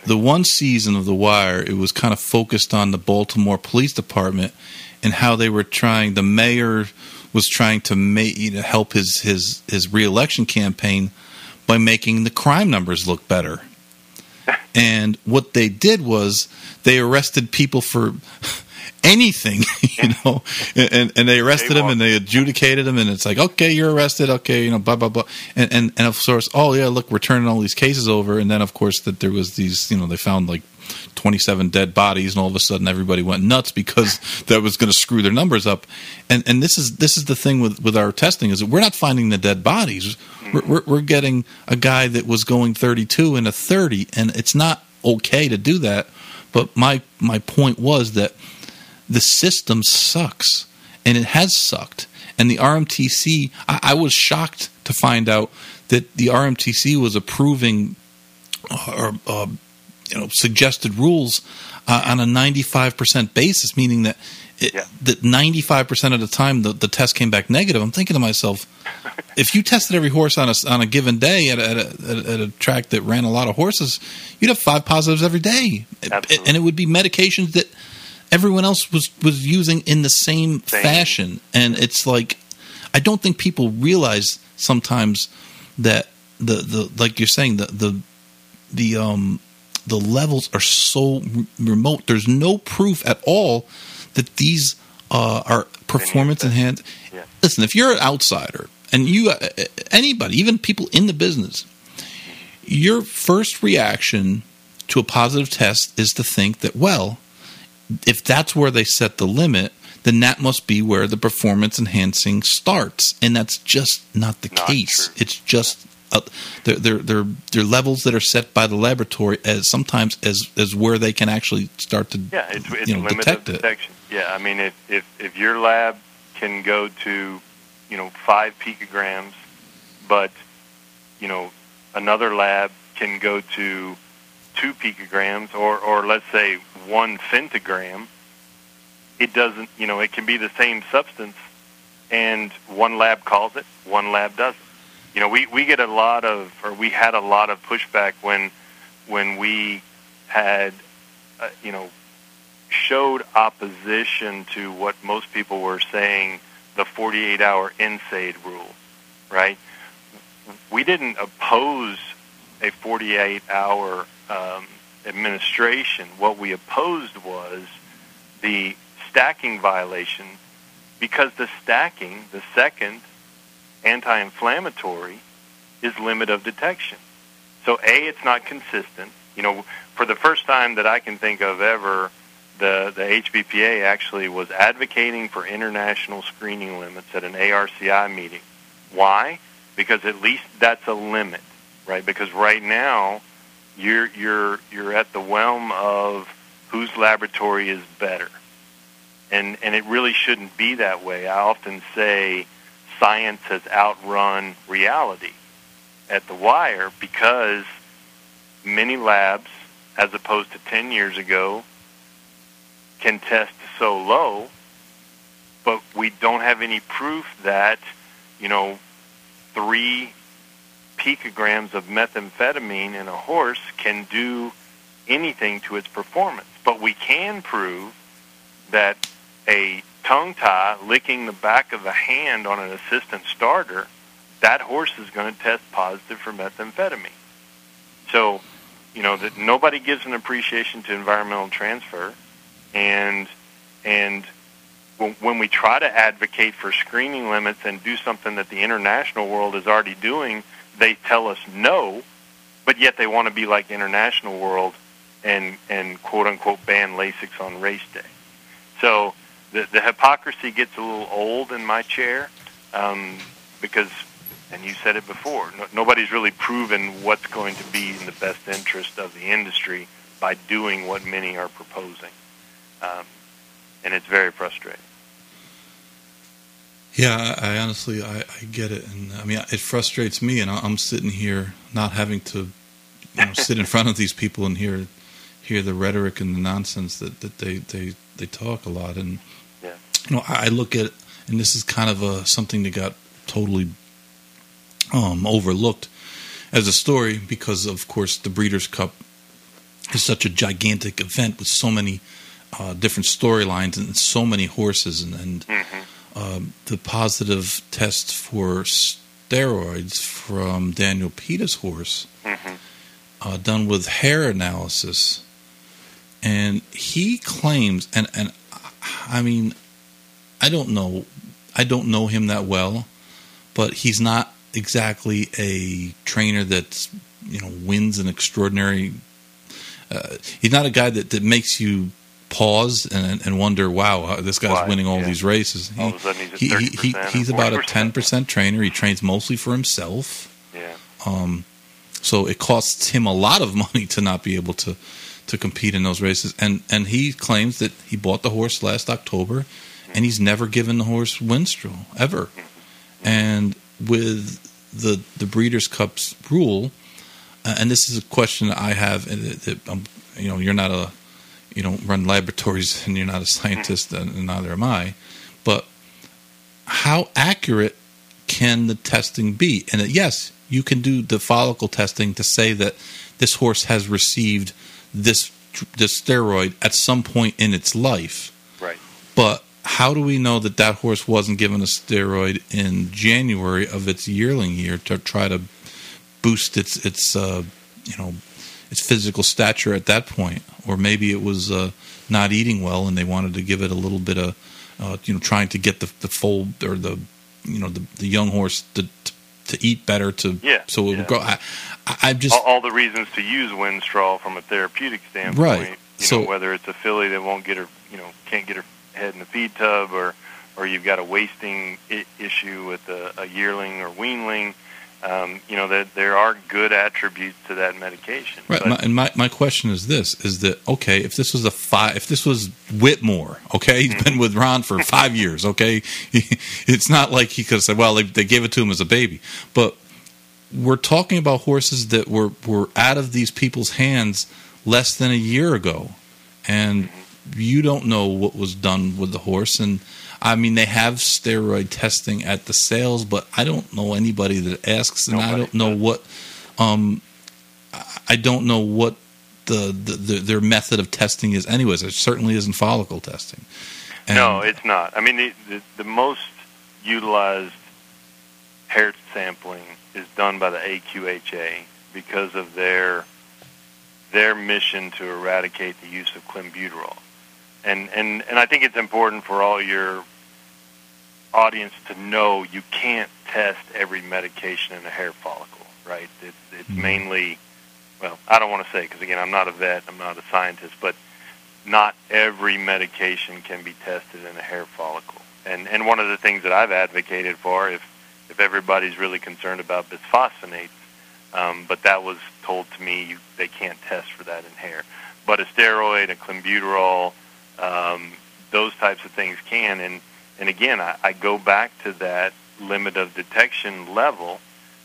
the one season of The Wire it was kind of focused on the Baltimore Police Department and how they were trying the mayor was trying to make you know, help his his his reelection campaign by making the crime numbers look better. And what they did was they arrested people for anything, you know. And and they arrested him and they adjudicated him, and it's like, okay, you're arrested, okay, you know, blah blah blah. And and and of course, oh yeah, look, we're turning all these cases over, and then of course that there was these, you know, they found like 27 dead bodies, and all of a sudden everybody went nuts because that was going to screw their numbers up. And and this is this is the thing with with our testing is that we're not finding the dead bodies. Mm-hmm. We're, we're, we're getting a guy that was going 32 and a 30, and it's not okay to do that. But my my point was that the system sucks, and it has sucked. And the RMTC, I, I was shocked to find out that the RMTC was approving or uh, you know suggested rules uh, on a 95% basis, meaning that it, yeah. that 95% of the time the, the test came back negative. I'm thinking to myself, if you tested every horse on a, on a given day at a, at, a, at a track that ran a lot of horses, you'd have five positives every day. Absolutely. And it would be medications that everyone else was, was using in the same, same fashion. And it's like, I don't think people realize sometimes that the, the like you're saying, the, the, the, um, the levels are so remote. There's no proof at all that these uh, are performance enhanced. Yeah. Listen, if you're an outsider and you, uh, anybody, even people in the business, your first reaction to a positive test is to think that, well, if that's where they set the limit, then that must be where the performance enhancing starts, and that's just not the not case. True. It's just uh, they're, they're, they're, they're levels that are set by the laboratory as sometimes as as where they can actually start to yeah, it's, it's you know, detect it. Detection. Yeah, I mean, if, if if your lab can go to you know five picograms, but you know another lab can go to two picograms, or or let's say one femtogram, it doesn't. You know, it can be the same substance, and one lab calls it, one lab doesn't you know, we, we get a lot of, or we had a lot of pushback when, when we had, uh, you know, showed opposition to what most people were saying the 48 hour NSAID rule, right? We didn't oppose a 48 hour um, administration. What we opposed was the stacking violation because the stacking, the second anti-inflammatory is limit of detection. So A, it's not consistent. You know, for the first time that I can think of ever, the, the HBPA actually was advocating for international screening limits at an ARCI meeting. Why? Because at least that's a limit, right? Because right now, you're you're you're at the realm of whose laboratory is better, and and it really shouldn't be that way. I often say science has outrun reality at the wire because many labs, as opposed to 10 years ago, can test so low, but we don't have any proof that, you know, three picograms of methamphetamine in a horse can do anything to its performance. But we can prove that a tongue tie licking the back of a hand on an assistant starter, that horse is going to test positive for methamphetamine. So, you know that nobody gives an appreciation to environmental transfer, and and when we try to advocate for screening limits and do something that the international world is already doing, they tell us no, but yet they want to be like international world and and quote unquote ban Lasix on race day. So the, the hypocrisy gets a little old in my chair um, because, and you said it before, no, nobody's really proven what's going to be in the best interest of the industry by doing what many are proposing. Um, and it's very frustrating. Yeah, I, I honestly I, I, get it, and I mean it frustrates me, and I'm sitting here not having to you know, sit in front of these people and hear hear the rhetoric and the nonsense that, that they, they, they talk a lot, and you know, I look at, and this is kind of a something that got totally um, overlooked as a story because, of course, the Breeders' Cup is such a gigantic event with so many uh, different storylines and so many horses, and, and mm-hmm. Um, the positive test for steroids from Daniel Pita's horse, mm-hmm. uh, done with hair analysis, and he claims, and and I mean, I don't know. I don't know him that well, but he's not exactly a trainer that's you know wins an extraordinary. Uh, he's not a guy that, that makes you pause and, and wonder, wow, this guy's Why? winning all Yeah. these races. He, All of a sudden he's he, he, 30% he's about a ten percent trainer. He trains mostly for himself. Yeah. Um, so it costs him a lot of money to not be able to to compete in those races. And and he claims that he bought the horse last October, and he's never given the horse Winstrol ever. And with the the Breeders' Cup's rule, uh, and this is a question that I have, and that, that um, you know, you're not a you don't run laboratories, and you're not a scientist, and neither am I. But how accurate can the testing be? And yes, you can do the follicle testing to say that this horse has received this this steroid at some point in its life. Right. But how do we know that that horse wasn't given a steroid in January of its yearling year to try to boost its its uh, you know its physical stature at that point, or maybe it was uh, not eating well and they wanted to give it a little bit of uh, you know trying to get the the foal or the you know the, the young horse to, to to eat better to Yeah, so it yeah. would grow. I, I, just all, all the reasons to use Winstrol from a therapeutic standpoint. Right. You So- know, whether it's a filly that won't get her, you know, can't get her head in the feed tub, or or you've got a wasting I- issue with a, a yearling or weanling. Um, you know, that there are good attributes to that medication. Right, my, and my, my question is this: is that okay? If this was a five, if this was Whitmore, okay, he's been with Ron for five years, okay, it's not like he could have said, "Well, they, they gave it to him as a baby," but we're talking about horses that were were out of these people's hands less than a year ago, and you don't know what was done with the horse. And I mean, they have steroid testing at the sales, but I don't know anybody that asks, and I don't know does. what. Um, I don't know what the, the, the their method of testing is. Anyways, it certainly isn't follicle testing. And- no, it's not. I mean, the, the, the most utilized hair sampling is done by the AQHA because of their their mission to eradicate the use of clenbuterol. And and and I think it's important for all your audience to know you can't test every medication in a hair follicle, right? It's it's Mhm. mainly well, I don't want to say because again, I'm not a vet, I'm not a scientist, but not every medication can be tested in a hair follicle. And and one of the things that I've advocated for, if if everybody's really concerned about bisphosphonates, um, but that was told to me you, they can't test for that in hair. But a steroid, a clenbuterol, um, those types of things can. And and again, I, I go back to that limit of detection level,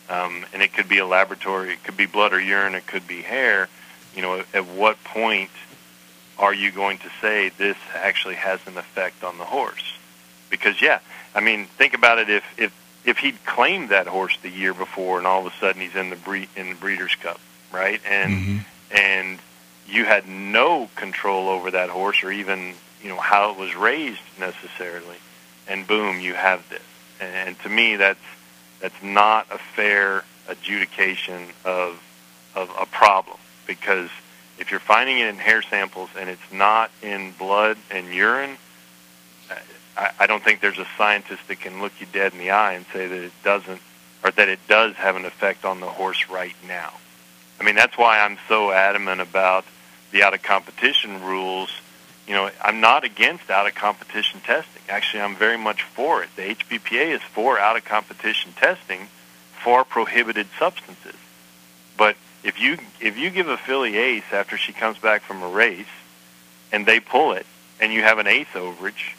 um, and it could be a laboratory, it could be blood or urine, it could be hair. You know, at, at what point are you going to say this actually has an effect on the horse? Because yeah, I mean, think about it. If if if he'd claimed that horse the year before, and all of a sudden he's in the breed in the Breeders' Cup, right? And Mhm. and you had no control over that horse, or even you know how it was raised necessarily, and boom, you have this. And, to me, that's that's not a fair adjudication of of a problem because if you're finding it in hair samples and it's not in blood and urine, I, I don't think there's a scientist that can look you dead in the eye and say that it doesn't, or that it does have an effect on the horse right now. I mean, that's why I'm so adamant about the out of competition rules. You know, I'm not against out of competition testing. Actually, I'm very much for it. The HBPA is for out of competition testing for prohibited substances. But if you if you give a filly ace after she comes back from a race and they pull it and you have an eighth overage,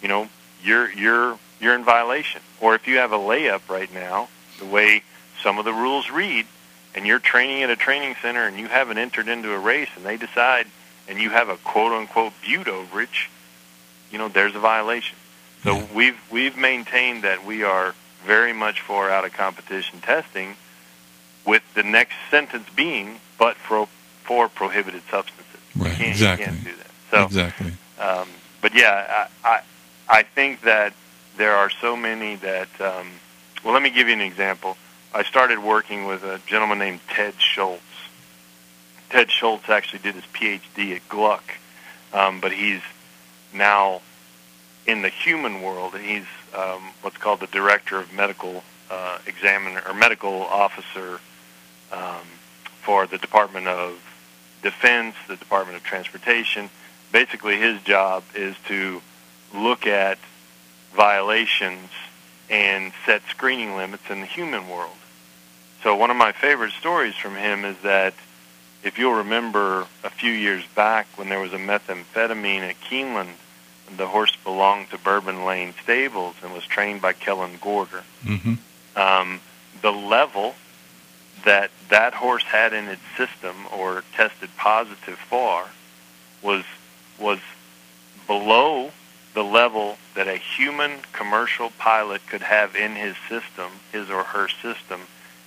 you know, you're you're you're in violation. Or if you have a layup right now, the way some of the rules read, and you're training at a training center and you haven't entered into a race and they decide and you have a quote unquote bute overage, you know, there's a violation. So Yeah. we've we've maintained that we are very much for out of competition testing with the next sentence being but for for prohibited substances. You Right, can't, exactly. You can't do that. So exactly. um, but yeah, I, I I think that there are so many that. Um, well, let me give you an example. I started working with a gentleman named Ted Schultz. Ted Schultz actually did his PhD at Gluck, um, but he's now in the human world, and he's um, what's called the director of medical uh, examiner or medical officer um, for the Department of Defense, the Department of Transportation. Basically, his job is to look at violations and set screening limits in the human world. So one of my favorite stories from him is that if you'll remember a few years back when there was a methamphetamine at Keeneland, the horse belonged to Bourbon Lane Stables and was trained by Kellen Gorder. Mm-hmm. Um, the level that that horse had in its system or tested positive for was was below the level that a human commercial pilot could have in his system, his or her system,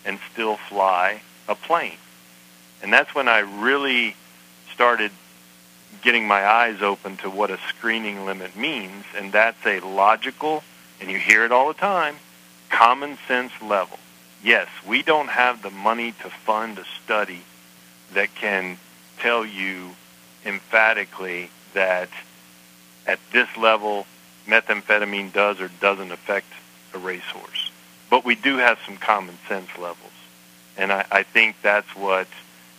and still fly a plane. And that's when I really started getting my eyes open to what a screening limit means, and that's a logical, and you hear it all the time, common sense level. Yes, we don't have the money to fund a study that can tell you emphatically that at this level methamphetamine does or doesn't affect a racehorse. But we do have some common sense levels. And I, I think that's what,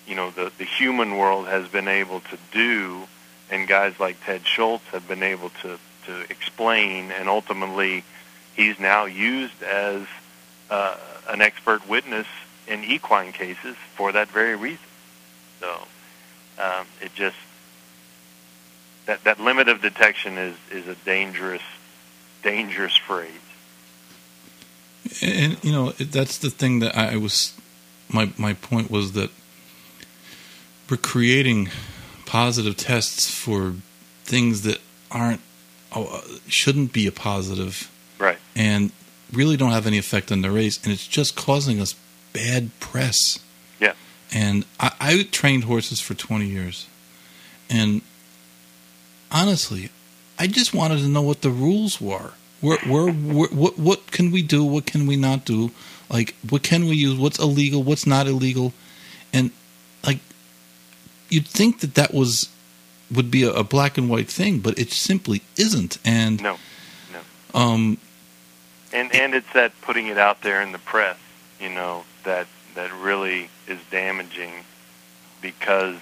you know, the, the human world has been able to do and guys like Ted Schultz have been able to, to explain and ultimately he's now used as uh, an expert witness in equine cases for that very reason. So um, it just that that limit of detection is is a dangerous dangerous phrase. And, you know that's the thing that I was my my point was that we're creating positive tests for things that aren't uh, shouldn't be a positive, right? And really don't have any effect on the race, and it's just causing us bad press. Yeah. And I, I trained horses for twenty years, and honestly, I just wanted to know what the rules were. Where, where, where, what, what can we do? What can we not do? Like, what can we use? What's illegal? What's not illegal? You'd think that that was would be a, a black and white thing, but it simply isn't. And no, no. Um, and and it's that putting it out there in the press, you know, that that really is damaging because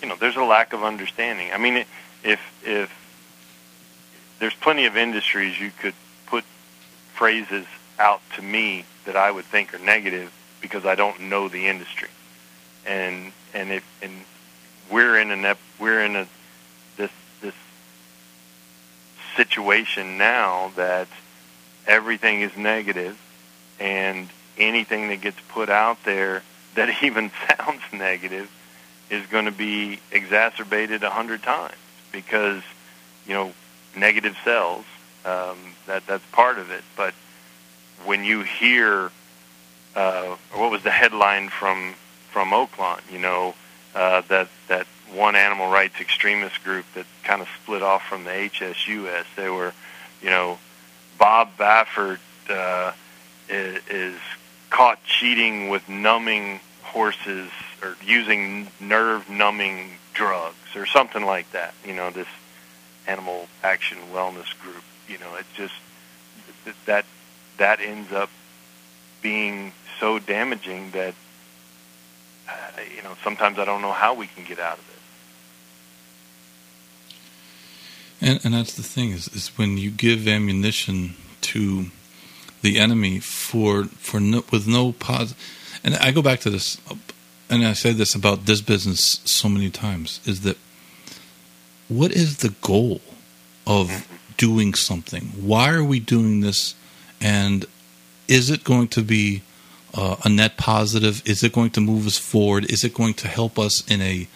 you know there's a lack of understanding. I mean, if if there's plenty of industries you could put phrases out to me that I would think are negative because I don't know the industry, and and if and we're in an we're in a this this situation now that everything is negative and anything that gets put out there that even sounds negative is going to be exacerbated a hundred times because you know negative sells um, that that's part of it. But when you hear uh, what was the headline from from Oaklawn you know uh, that that one animal rights extremist group that kind of split off from the HSUS they were you know Bob Baffert uh, is, is caught cheating with numbing horses or using nerve numbing drugs or something like that. You know, this animal action wellness group. You know, it's just that that ends up being so damaging that uh, you know sometimes I don't know how we can get out of it. And and that's the thing is is when you give ammunition to the enemy for for no, with no pause. And I go back to this, and I say this about this business so many times: is that what is the goal of doing something? Why are we doing this? And is it going to be uh, a net positive? Is it going to move us forward? Is it going to help us in a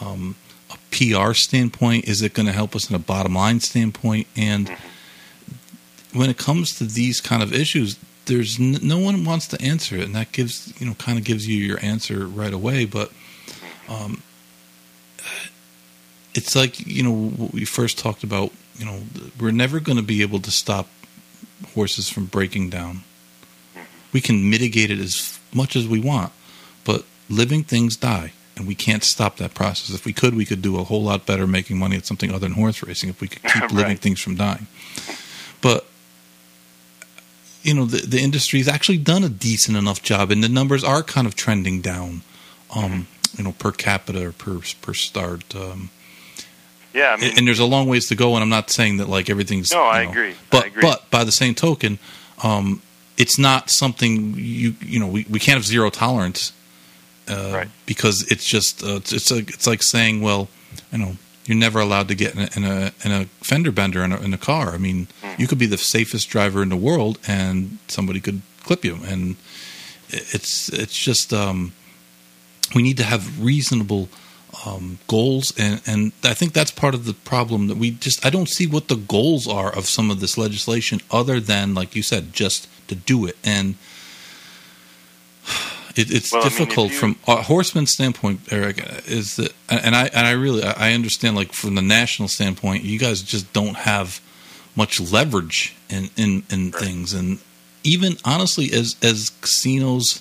um, a PR standpoint? Is it going to help us in a bottom line standpoint? And when it comes to these kind of issues, there's n- no one wants to answer it, and that gives you know kind of gives you your answer right away. But um, it's like you know we first talked about. You know, we're never going to be able to stop horses from breaking down. We can mitigate it as much as we want, but living things die, and we can't stop that process. If we could, we could do a whole lot better making money at something other than horse racing. If we could keep Right. living things from dying, but you know the the industry's actually done a decent enough job, and the numbers are kind of trending down. Um, you know, per capita or per per start. Um, Yeah, I mean, and, and there's a long ways to go. And I'm not saying that like everything's. No, I know, agree. I But agree. but by the same token, um, it's not something you you know we, we can't have zero tolerance. Uh, Right. Because it's just uh, it's it's, like it's like saying well you know you're never allowed to get in a in a, in a fender bender in a, in a car. I mean Hmm. you could be the safest driver in the world and somebody could clip you and it's it's just um, we need to have reasonable um, goals, and, and I think that's part of the problem that we just I don't see what the goals are of some of this legislation other than like you said just to do it and. It, it's Well, I mean, difficult you- from a horseman's standpoint, Eric. Is that, and I and I really I understand like from the national standpoint, you guys just don't have much leverage in in, in Right. things, and even honestly, as as casinos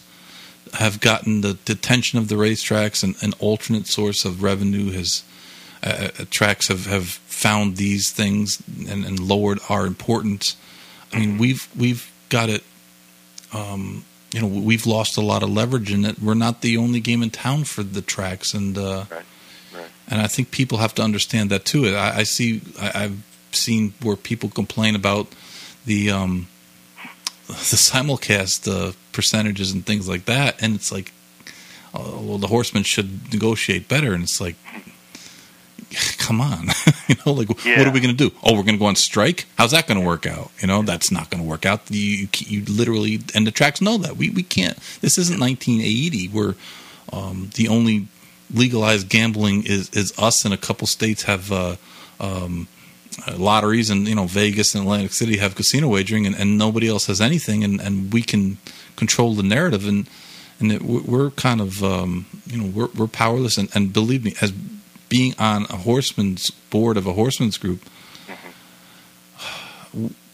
have gotten the, detention of the racetracks and an alternate source of revenue has uh, uh, tracks have, have found these things and, and lowered our importance. I mean, we've we've got it. Um, you know, we've lost a lot of leverage in it. We're not the only game in town for the tracks, and uh, Right, right. and I think people have to understand that too. I, I see, I, I've seen where people complain about the um, the simulcast uh, percentages and things like that, and it's like, oh, well, the horsemen should negotiate better, and it's like, come on, you know, like what are we going to do? Oh, we're going to go on strike? How's that going to work out? You know, that's not going to work out. You, you you literally, and the tracks know that we we can't. This isn't 1980 where um, the only legalized gambling is is us and a couple states have. Uh, um, uh, lotteries and you know Vegas and Atlantic City have casino wagering and, and nobody else has anything and, and we can control the narrative and and it, we're kind of um, you know we're we're powerless and, and believe me as being on a horseman's board of a horseman's group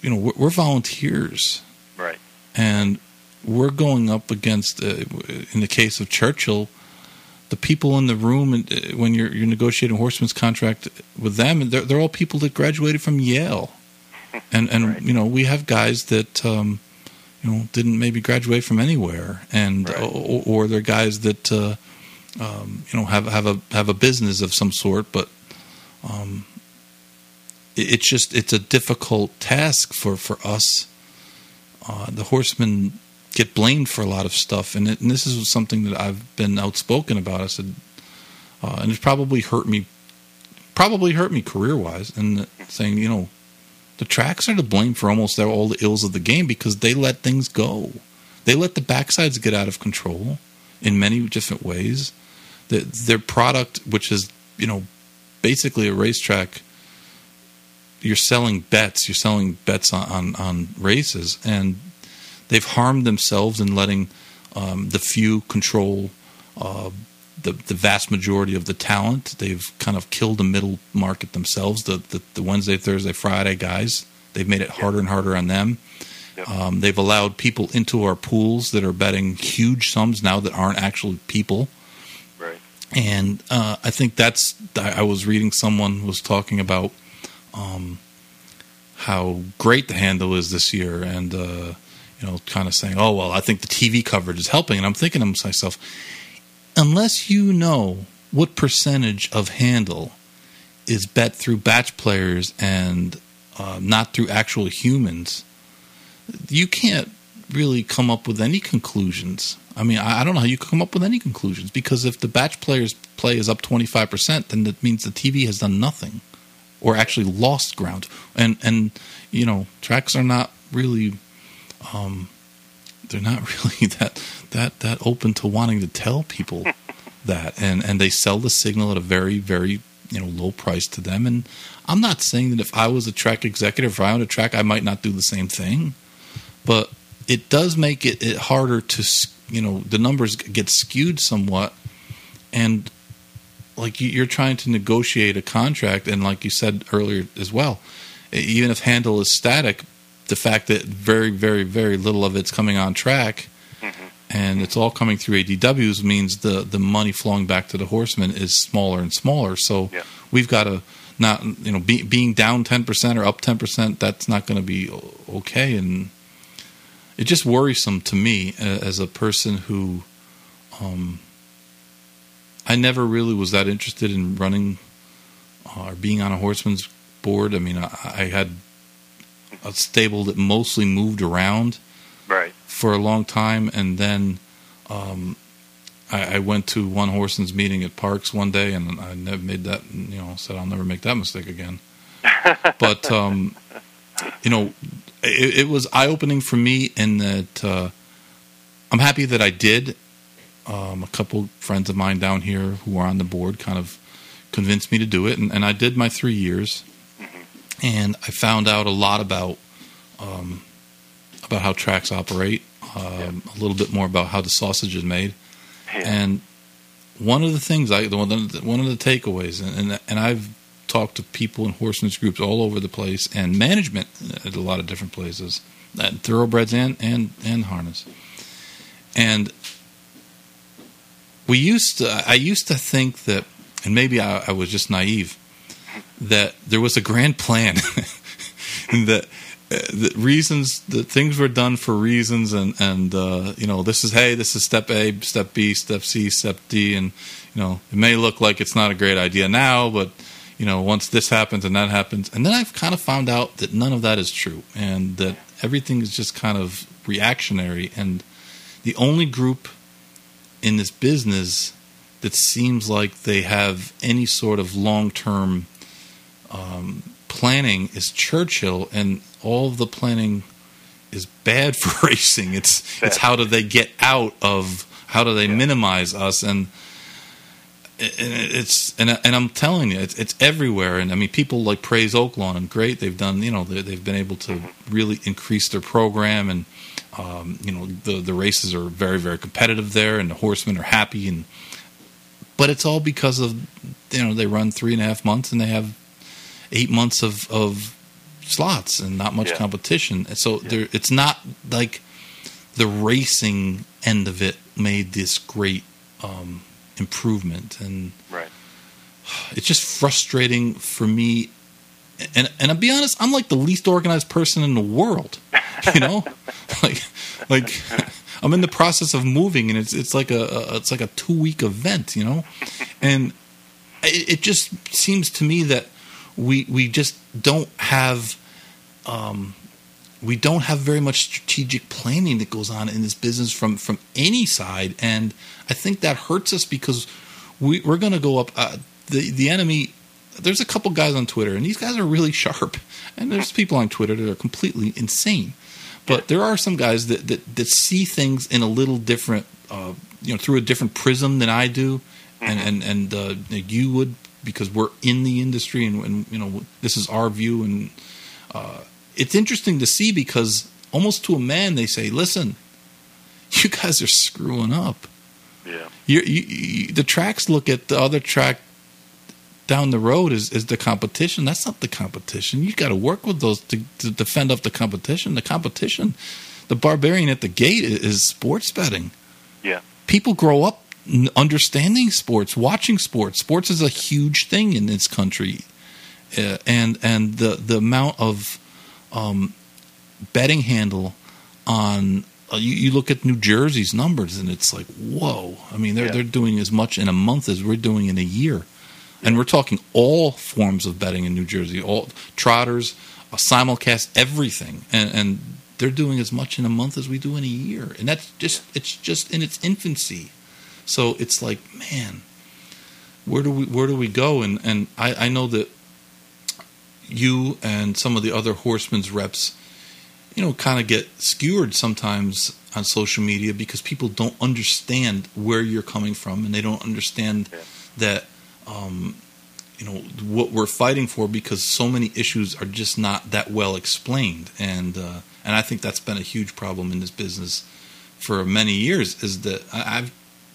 you know we're, we're volunteers Right. and we're going up against, uh, in the case of Churchill, the people in the room and, uh, when you're you're negotiating a horseman's contract with them, and they're they're all people that graduated from Yale, and and Right. you know we have guys that um, you know didn't maybe graduate from anywhere, and Right. or, or they're guys that uh, um, you know have have a have a business of some sort, but um, it, it's just it's a difficult task for for us. Uh, the horsemen get blamed for a lot of stuff, and, it, and this is something that I've been outspoken about. I said, uh, and it's probably hurt me, probably hurt me career wise, and saying you know, the tracks are to blame for almost all the ills of the game because they let things go. They let the backsides get out of control in many different ways. The, their product, which is you know, basically a racetrack. You're selling bets. You're selling bets on, on, on races, and they've harmed themselves in letting um, the few control uh, the the vast majority of the talent. They've kind of killed the middle market themselves. The the, the Wednesday, Thursday, Friday guys. They've made it harder and harder on them. Yep. Um, they've allowed people into our pools that are betting huge sums now that aren't actually people. Right. And uh, I think that's. I I was reading someone was talking about um, how great the handle is this year, and uh, you know, kind of saying, "Oh well, I think the TV coverage is helping." And I'm thinking to myself, unless you know what percentage of handle is bet through batch players and uh, not through actual humans, you can't really come up with any conclusions. I mean, I don't know how you can come up with any conclusions because if the batch players play is up 25%, then that means the TV has done nothing or actually lost ground. And and you know, tracks are not really um they're not really that that that open to wanting to tell people that. And and they sell the signal at a very very you know low price to them. And I'm not saying that if I was a track executive if I owned a track I might not do the same thing. But it does make it, it harder to you know the numbers get skewed somewhat. And like you- you're trying to negotiate a contract. And like you said earlier as well even if handle is static the fact that very very very little of it's coming on track and it's all coming through ADWs means the the money flowing back to the horsemen is smaller and smaller. So Yeah. we've got to not you know be, being down ten percent or up ten percent. That's not going to be okay, and it just worrisome to me as a person who. Um, I never really was that interested in running uh, or being on a horseman's board. I mean, I, I had a stable that mostly moved around Right. for a long time, and then um, I, I went to one horseman's meeting at Parx one day, and I never made that. You know, said I'll never make that mistake again. but um, you know, it, it was eye opening for me in that uh, I'm happy that I did. Um, a couple friends of mine down here who are on the board kind of convinced me to do it, and, and I did my three years, and I found out a lot about um, about how tracks operate, um, a little bit more about how the sausage is made, Yeah. and one of the things I one of the, one of the takeaways, and, and and I've talked to people in horsemen's groups all over the place, and management at a lot of different places, at thoroughbreds and and and harness, and we used to. I used to think that, and maybe I, I was just naive, that there was a grand plan, that uh, the reasons that things were done for reasons and and uh, you know this is hey this is step A step B step C step D and you know it may look like it's not a great idea now but you know once this happens and that happens. And then I've kind of found out that none of that is true and that everything is just kind of reactionary. And the only group in this business that seems like they have any sort of long term um, planning is Churchill, and all of the planning is bad for racing. It's it's how do they get out of how do they Yeah. minimize us and. and It's and and I'm telling you, it's, it's everywhere. And I mean, people like praise Oaklawn and great. They've done, you know, they, they've been able to really increase their program, and um, you know, the the races are very very competitive there, and the horsemen are happy. And but it's all because of you know they run three and a half months and they have eight months of of slots and not much Yeah. competition. So there, it's not like the racing end of it made this great um, improvement, and Right. it's just frustrating for me. And and I'll be honest, I'm like the least organized person in the world. You know, like like I'm in the process of moving, and it's it's like a, a it's like a two week event. You know, and it, it just seems to me that we we just don't have um, we don't have very much strategic planning that goes on in this business from from any side, and I think that hurts us because we we're going to go up uh, the the enemy. There's a couple guys on Twitter, and these guys are really sharp, and there's people on Twitter that are completely insane. But there are some guys that, that, that see things in a little different, uh, you know, through a different prism than I do, and and and uh, you would because we're in the industry and, and you know this is our view and uh, it's interesting to see because almost to a man they say, listen, you guys are screwing up. Yeah. You, you, you, the tracks look at the other track down the road is, is the competition. That's not the competition. You got to work with those to, to defend up the competition. The competition, the barbarian at the gate is, sports betting. Yeah. People grow up understanding sports, watching sports. Sports is a huge thing in this country, uh, and and the the amount of um, betting handle on uh, you, you look at New Jersey's numbers and it's like whoa. I mean they're Yeah. they're doing as much in a month as we're doing in a year, and we're talking all forms of betting in New Jersey, all trotters, uh, simulcast, everything, and and they're doing as much in a month as we do in a year, and that's just it's just in its infancy. So it's like man, where do we where do we go? And and I, I know that you and some of the other horsemen's reps, you know, kind of get skewered sometimes on social media because people don't understand where you're coming from and they don't understand Yeah. that, um, you know, what we're fighting for because so many issues are just not that well explained. And, uh, and I think that's been a huge problem in this business for many years is that I, I've,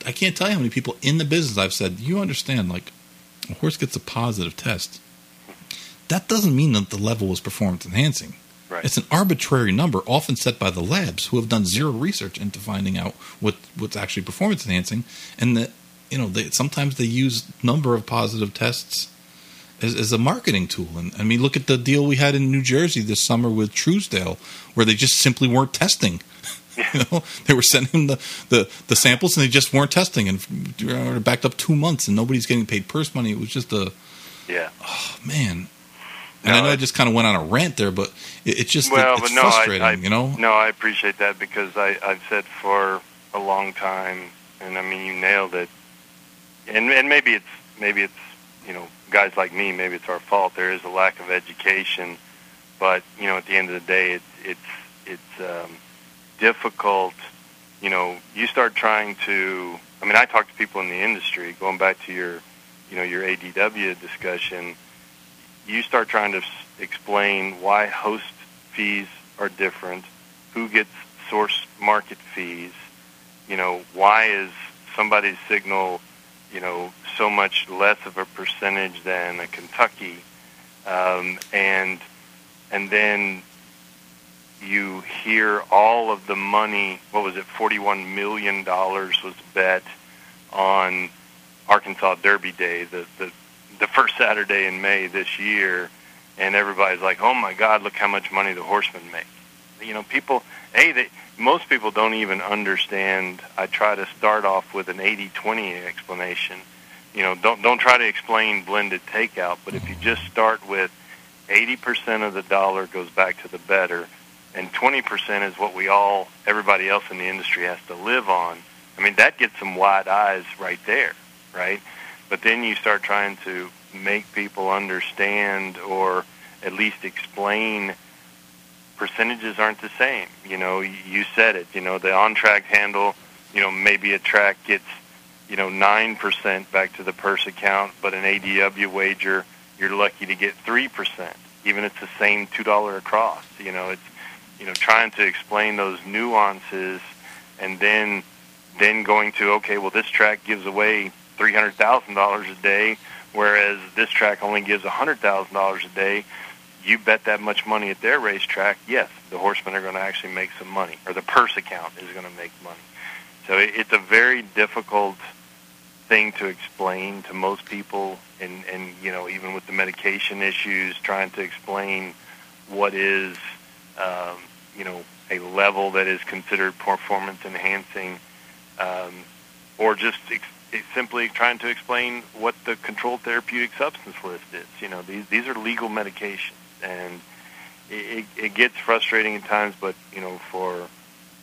I can't tell you how many people in the business I've said, you understand, like, a horse gets a positive test that doesn't mean that the level was performance enhancing. Right. It's an arbitrary number, often set by the labs, who have done zero research into finding out what what's actually performance enhancing, and that you know they sometimes they use number of positive tests as, as a marketing tool. And I mean, look at the deal we had in New Jersey this summer with Truesdail, where they just simply weren't testing. you know, they were sending the, the, the samples and they just weren't testing, and backed up two months, and nobody's getting paid purse money. It was just a yeah. Oh man. And No, I know I just kind of went on a rant there, but it, it's just well, it, it's no, frustrating, I, I, you know. No, I appreciate that because I, I've said for a long time, and I mean, you nailed it. And and maybe it's maybe it's you know guys like me, maybe it's our fault. There is a lack of education, but you know, at the end of the day, it's it's it's um, difficult. You know, you start trying to. I mean, I talk to people in the industry. Going back to your, you know, your ADW discussion, you start trying to explain why host fees are different, who gets source market fees, you know, why is somebody's signal, you know, so much less of a percentage than a Kentucky, um, and and then you hear all of the money. What was it? Forty-one million dollars was bet on Arkansas Derby Day, the the the first Saturday in May this year, and everybody's like, "Oh my God, look how much money the horsemen make." You know, people. Hey, they, most people don't even understand. I try to start off with an 80-20 explanation. You know, don't don't try to explain blended takeout, but if you just start with 80% of the dollar goes back to the better, and 20% is what we all, everybody else in the industry has to live on. I mean, that gets some wide eyes right there, right? But then you start trying to make people understand or at least explain percentages aren't the same. You know, you said it, you know, the on-track handle, you know, maybe a track gets, you know, 9% back to the purse account, but an ADW wager, you're lucky to get 3%, even if it's the same $2 across. You know, it's, you know, trying to explain those nuances and then then going to okay, well this track gives away three hundred thousand dollars a day, whereas this track only gives a hundred thousand dollars a day. You bet that much money at their racetrack, yes, the horsemen are going to actually make some money, or the purse account is going to make money. So it, it's a very difficult thing to explain to most people, and and you know even with the medication issues, trying to explain what is um, you know a level that is considered performance enhancing, um, or just ex- simply trying to explain what the controlled therapeutic substance list is. You know these these are legal medications, and it, it gets frustrating at times. But you know for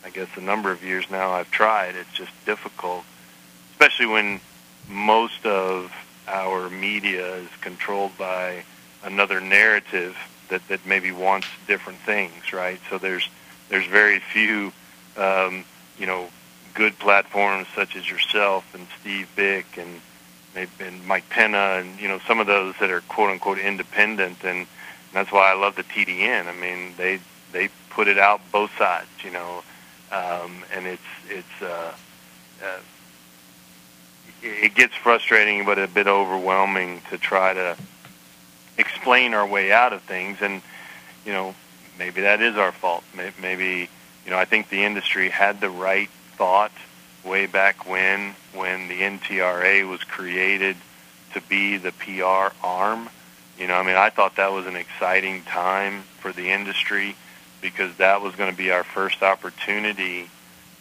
I guess a number of years now I've tried. It's just difficult, especially when most of our media is controlled by another narrative that, that maybe wants different things, right? So there's there's very few, um, you know, good platforms such as yourself and Steve Byk and and Mike Penna and you know some of those that are quote unquote independent, and that's why I love the TDN. I mean, they they put it out both sides, you know, um, and it's it's. Uh, uh, it gets frustrating but a bit overwhelming to try to explain our way out of things and you know maybe that is our fault. Maybe you know I think the industry had the right thought way back when when the NTRA was created to be the PR arm. You know I mean I thought that was an exciting time for the industry because that was going to be our first opportunity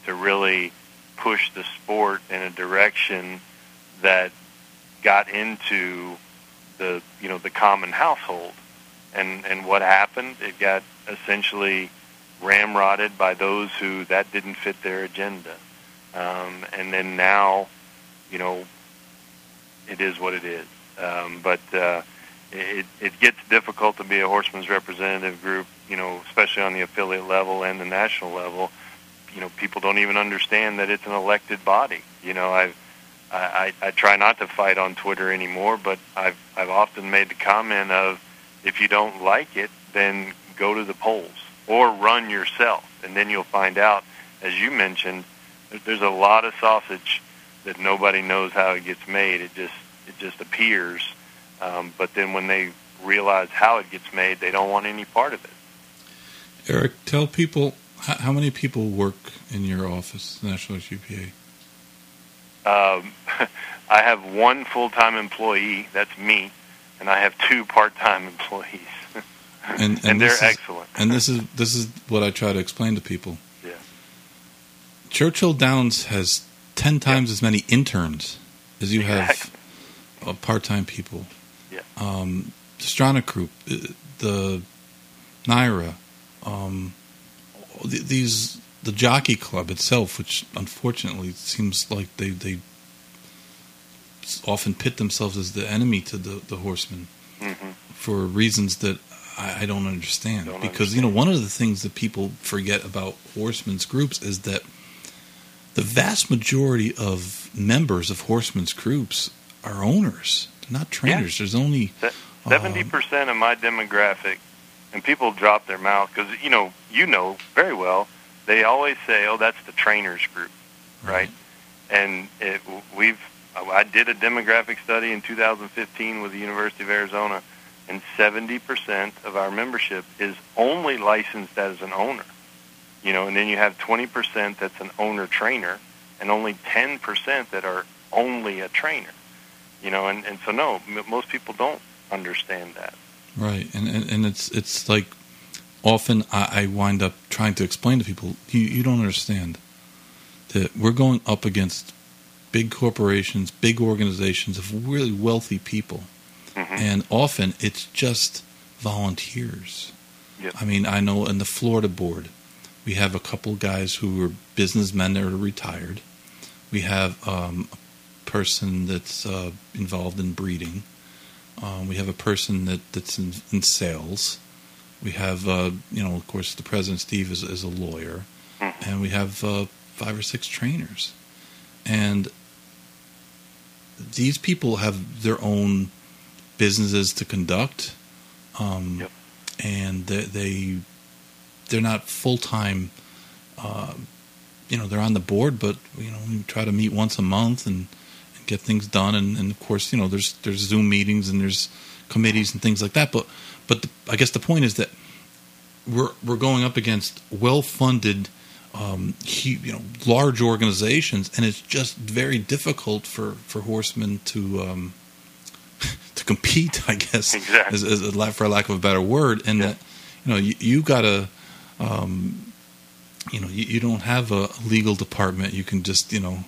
to really push the sport in a direction that got into the you know the common household. And and what happened? It got essentially ramrodded by those who that didn't fit their agenda. Um, and then now you know it is what it is. Um, but uh, it it gets difficult to be a horseman's representative group you know especially on the affiliate level and the national level. You know people don't even understand that it's an elected body. You know I've I, I, I try not to fight on Twitter anymore, but I've I've often made the comment of if you don't like it, then go to the polls or run yourself, and then you'll find out. As you mentioned, there's a lot of sausage that nobody knows how it gets made. It just it just appears, um, but then when they realize how it gets made, they don't want any part of it. Eric, tell people how, many people work in your office, National HBPA. Um, I have one full-time employee. That's me, and I have two part-time employees, And, and, and they're is- excellent. And this is this is what I try to explain to people. Yeah. Churchill Downs has ten times as many interns as you have uh, part-time people. Yeah. Um, the Stronach Group, uh, the NYRA, um, these the Jockey Club itself, which unfortunately seems like they they often pit themselves as the enemy to the the horsemen hmm for reasons that I, I don't understand. Don't because you know one of the things that people forget about horsemen's groups is that the vast majority of members of horsemen's groups are owners, not trainers. There's only Seventy percent of my demographic, and people drop their mouth because you know you know very well. They always say, "Oh, that's the trainers group," right? And it, we've I did a demographic study in 2015 with the University of Arizona, and 70% of our membership is only licensed as an owner. You know, and then you have 20% that's an owner trainer, and only 10% that are only a trainer. You know, and, and so no, most people don't understand that. Right, and, and and it's it's like often I, I wind up trying to explain to people you you don't understand that we're going up against big corporations, big organizations of really wealthy people, hmm and often it's just volunteers. Yep. I mean, I know in the Florida board, we have a couple guys who are businessmen that are retired. We have um, a person that's uh, involved in breeding. Um, we have a person that, that's in, in sales. We have, uh, you know, of course, the president Steve is, is a lawyer, Mhm. and we have uh, five or six trainers, and these people have their own businesses to conduct, um, Yep. and they, they they're not full time. Uh, you know, they're on the board, but you know, we try to meet once a month and, and get things done. And, and of course, you know, there's there's Zoom meetings and there's committees and things like that. But but the, I guess the point is that we're we're going up against well funded. Um, hu- you know, large organizations, and it's just very difficult for, for horsemen to um, to compete. I guess, Exactly. as, as a, la- for lack of a better word, and Yeah. that you know you, you gotta um, you know you, you don't have a legal department you can just you know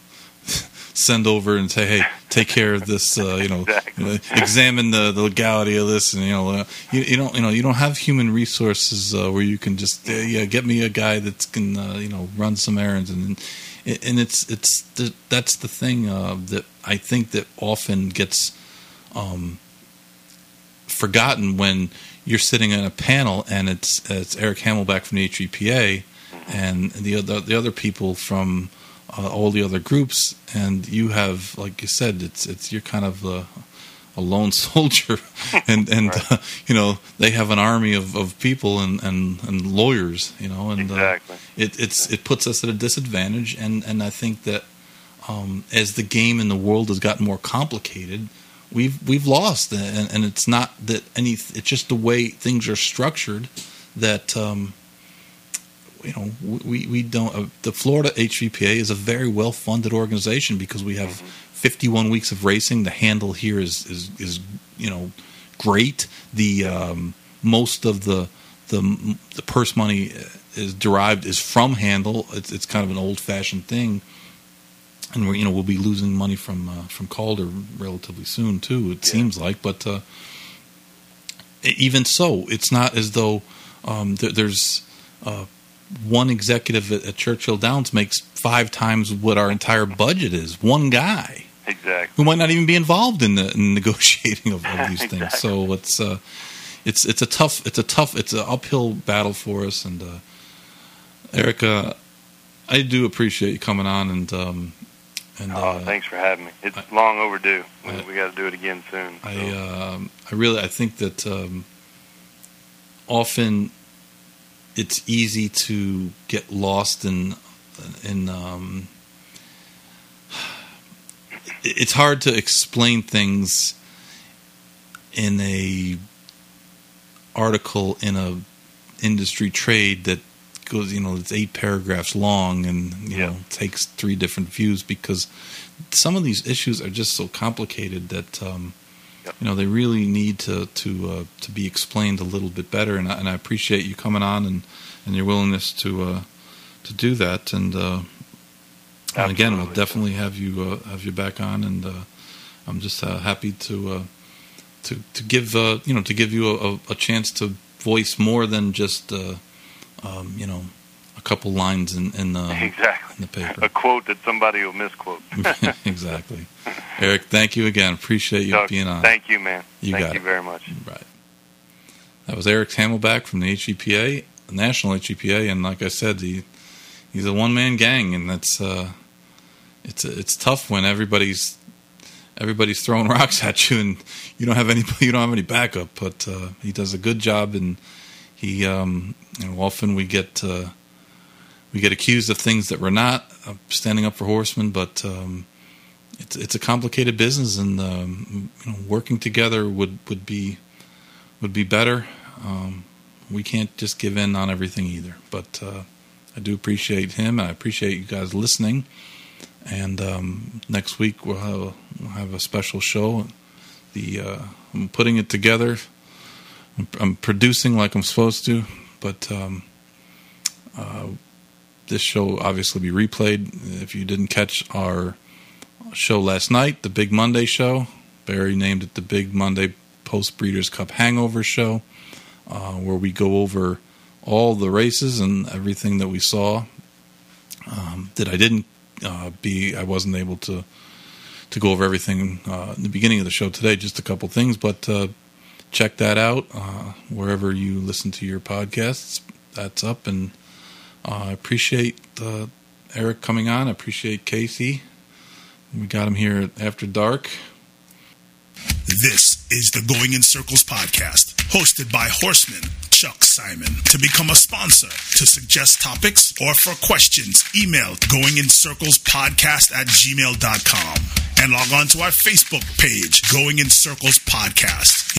send over and say hey take care of this uh, you know Exactly. examine the, the legality of this and you know uh, you, you don't you know you don't have human resources uh, where you can just uh, yeah get me a guy that can uh, you know run some errands and and it's it's the, that's the thing uh, that I think that often gets um, forgotten when you're sitting in a panel and it's it's Eric Hamelback from the HBPA and the other the other people from uh, all the other groups, and you have, like you said, it's it's you're kind of a, a lone soldier, and and Right. uh, you know they have an army of, of people and, and, and lawyers, you know, and uh, it it's it puts us at a disadvantage, and and I think that um, as the game in the world has gotten more complicated, we've we've lost, and, and it's not that any, it's just the way things are structured that. Um, you know, we we don't. Uh, the Florida HBPA is a very well funded organization because we have 51 weeks of racing. The handle here is is is you know great. The um, most of the the the purse money is derived is from handle. It's it's kind of an old fashioned thing, and we're you know we'll be losing money from uh, from Calder relatively soon too. It Yeah. seems like, but uh, even so, it's not as though um, there, there's uh, one executive at, at Churchill Downs makes five times what our entire budget is. One guy Exactly. who might not even be involved in the in negotiating of, of these things. Exactly. So it's uh, it's it's a tough it's a tough it's an uphill battle for us. And uh, Erica, I do appreciate you coming on and um, and Oh, uh, thanks for having me. It's I- long overdue. We, I- we got to do it again soon. I so. um, I really I think that um, often it's easy to get lost in in um, it's hard to explain things in a article in a industry trade that goes, you know, it's eight paragraphs long and you Yeah. know takes three different views because some of these issues are just so complicated that um, Yep. you know they really need to to uh, to be explained a little bit better. And I, and I appreciate you coming on and, and your willingness to uh, to do that. And, uh, and again, we'll definitely have you uh, have you back on. And uh, I'm just uh, happy to uh, to to give uh, you know to give you a, a chance to voice more than just uh, um, you know couple lines in in the, Exactly. in the paper. A quote that somebody will misquote. exactly. Eric, thank you again. Appreciate you Doug, being on. Thank you, man. You thank got you it. very much. Right. That was Eric Hamelback from the HBPA, National HBPA, and like I said, he he's a one man gang, and that's uh, it's it's tough when everybody's everybody's throwing rocks at you, and you don't have any you don't have any backup. But uh, he does a good job, and he um, you know, often we get uh, we get accused of things that we're not uh, standing up for horsemen, but. Um, it's it's a complicated business, and um, you know, working together would, would be would be better. Um, we can't just give in on everything either. But uh, I do appreciate him. I appreciate you guys listening. And um, next week we'll have, we'll have a special show. The uh, I'm putting it together. I'm, I'm producing like I'm supposed to, but um, uh, this show obviously be replayed. If you didn't catch our show last night, the Big Monday show, Barry named it the Big Monday Post Breeders' Cup Hangover Show, uh, where we go over all the races and everything that we saw. Um, that I didn't uh, be, I wasn't able to to go over everything uh, in the beginning of the show today. Just a couple things, but uh, check that out uh, wherever you listen to your podcasts. That's up, and I appreciate uh, Eric coming on. I appreciate Casey. We got him here after dark. This is the Going in Circles podcast, hosted by Horseman Chuck Simon. To become a sponsor, to suggest topics, or for questions, email Going in Circles podcast at gmail.com and log on to our Facebook page, Going in Circles Podcast.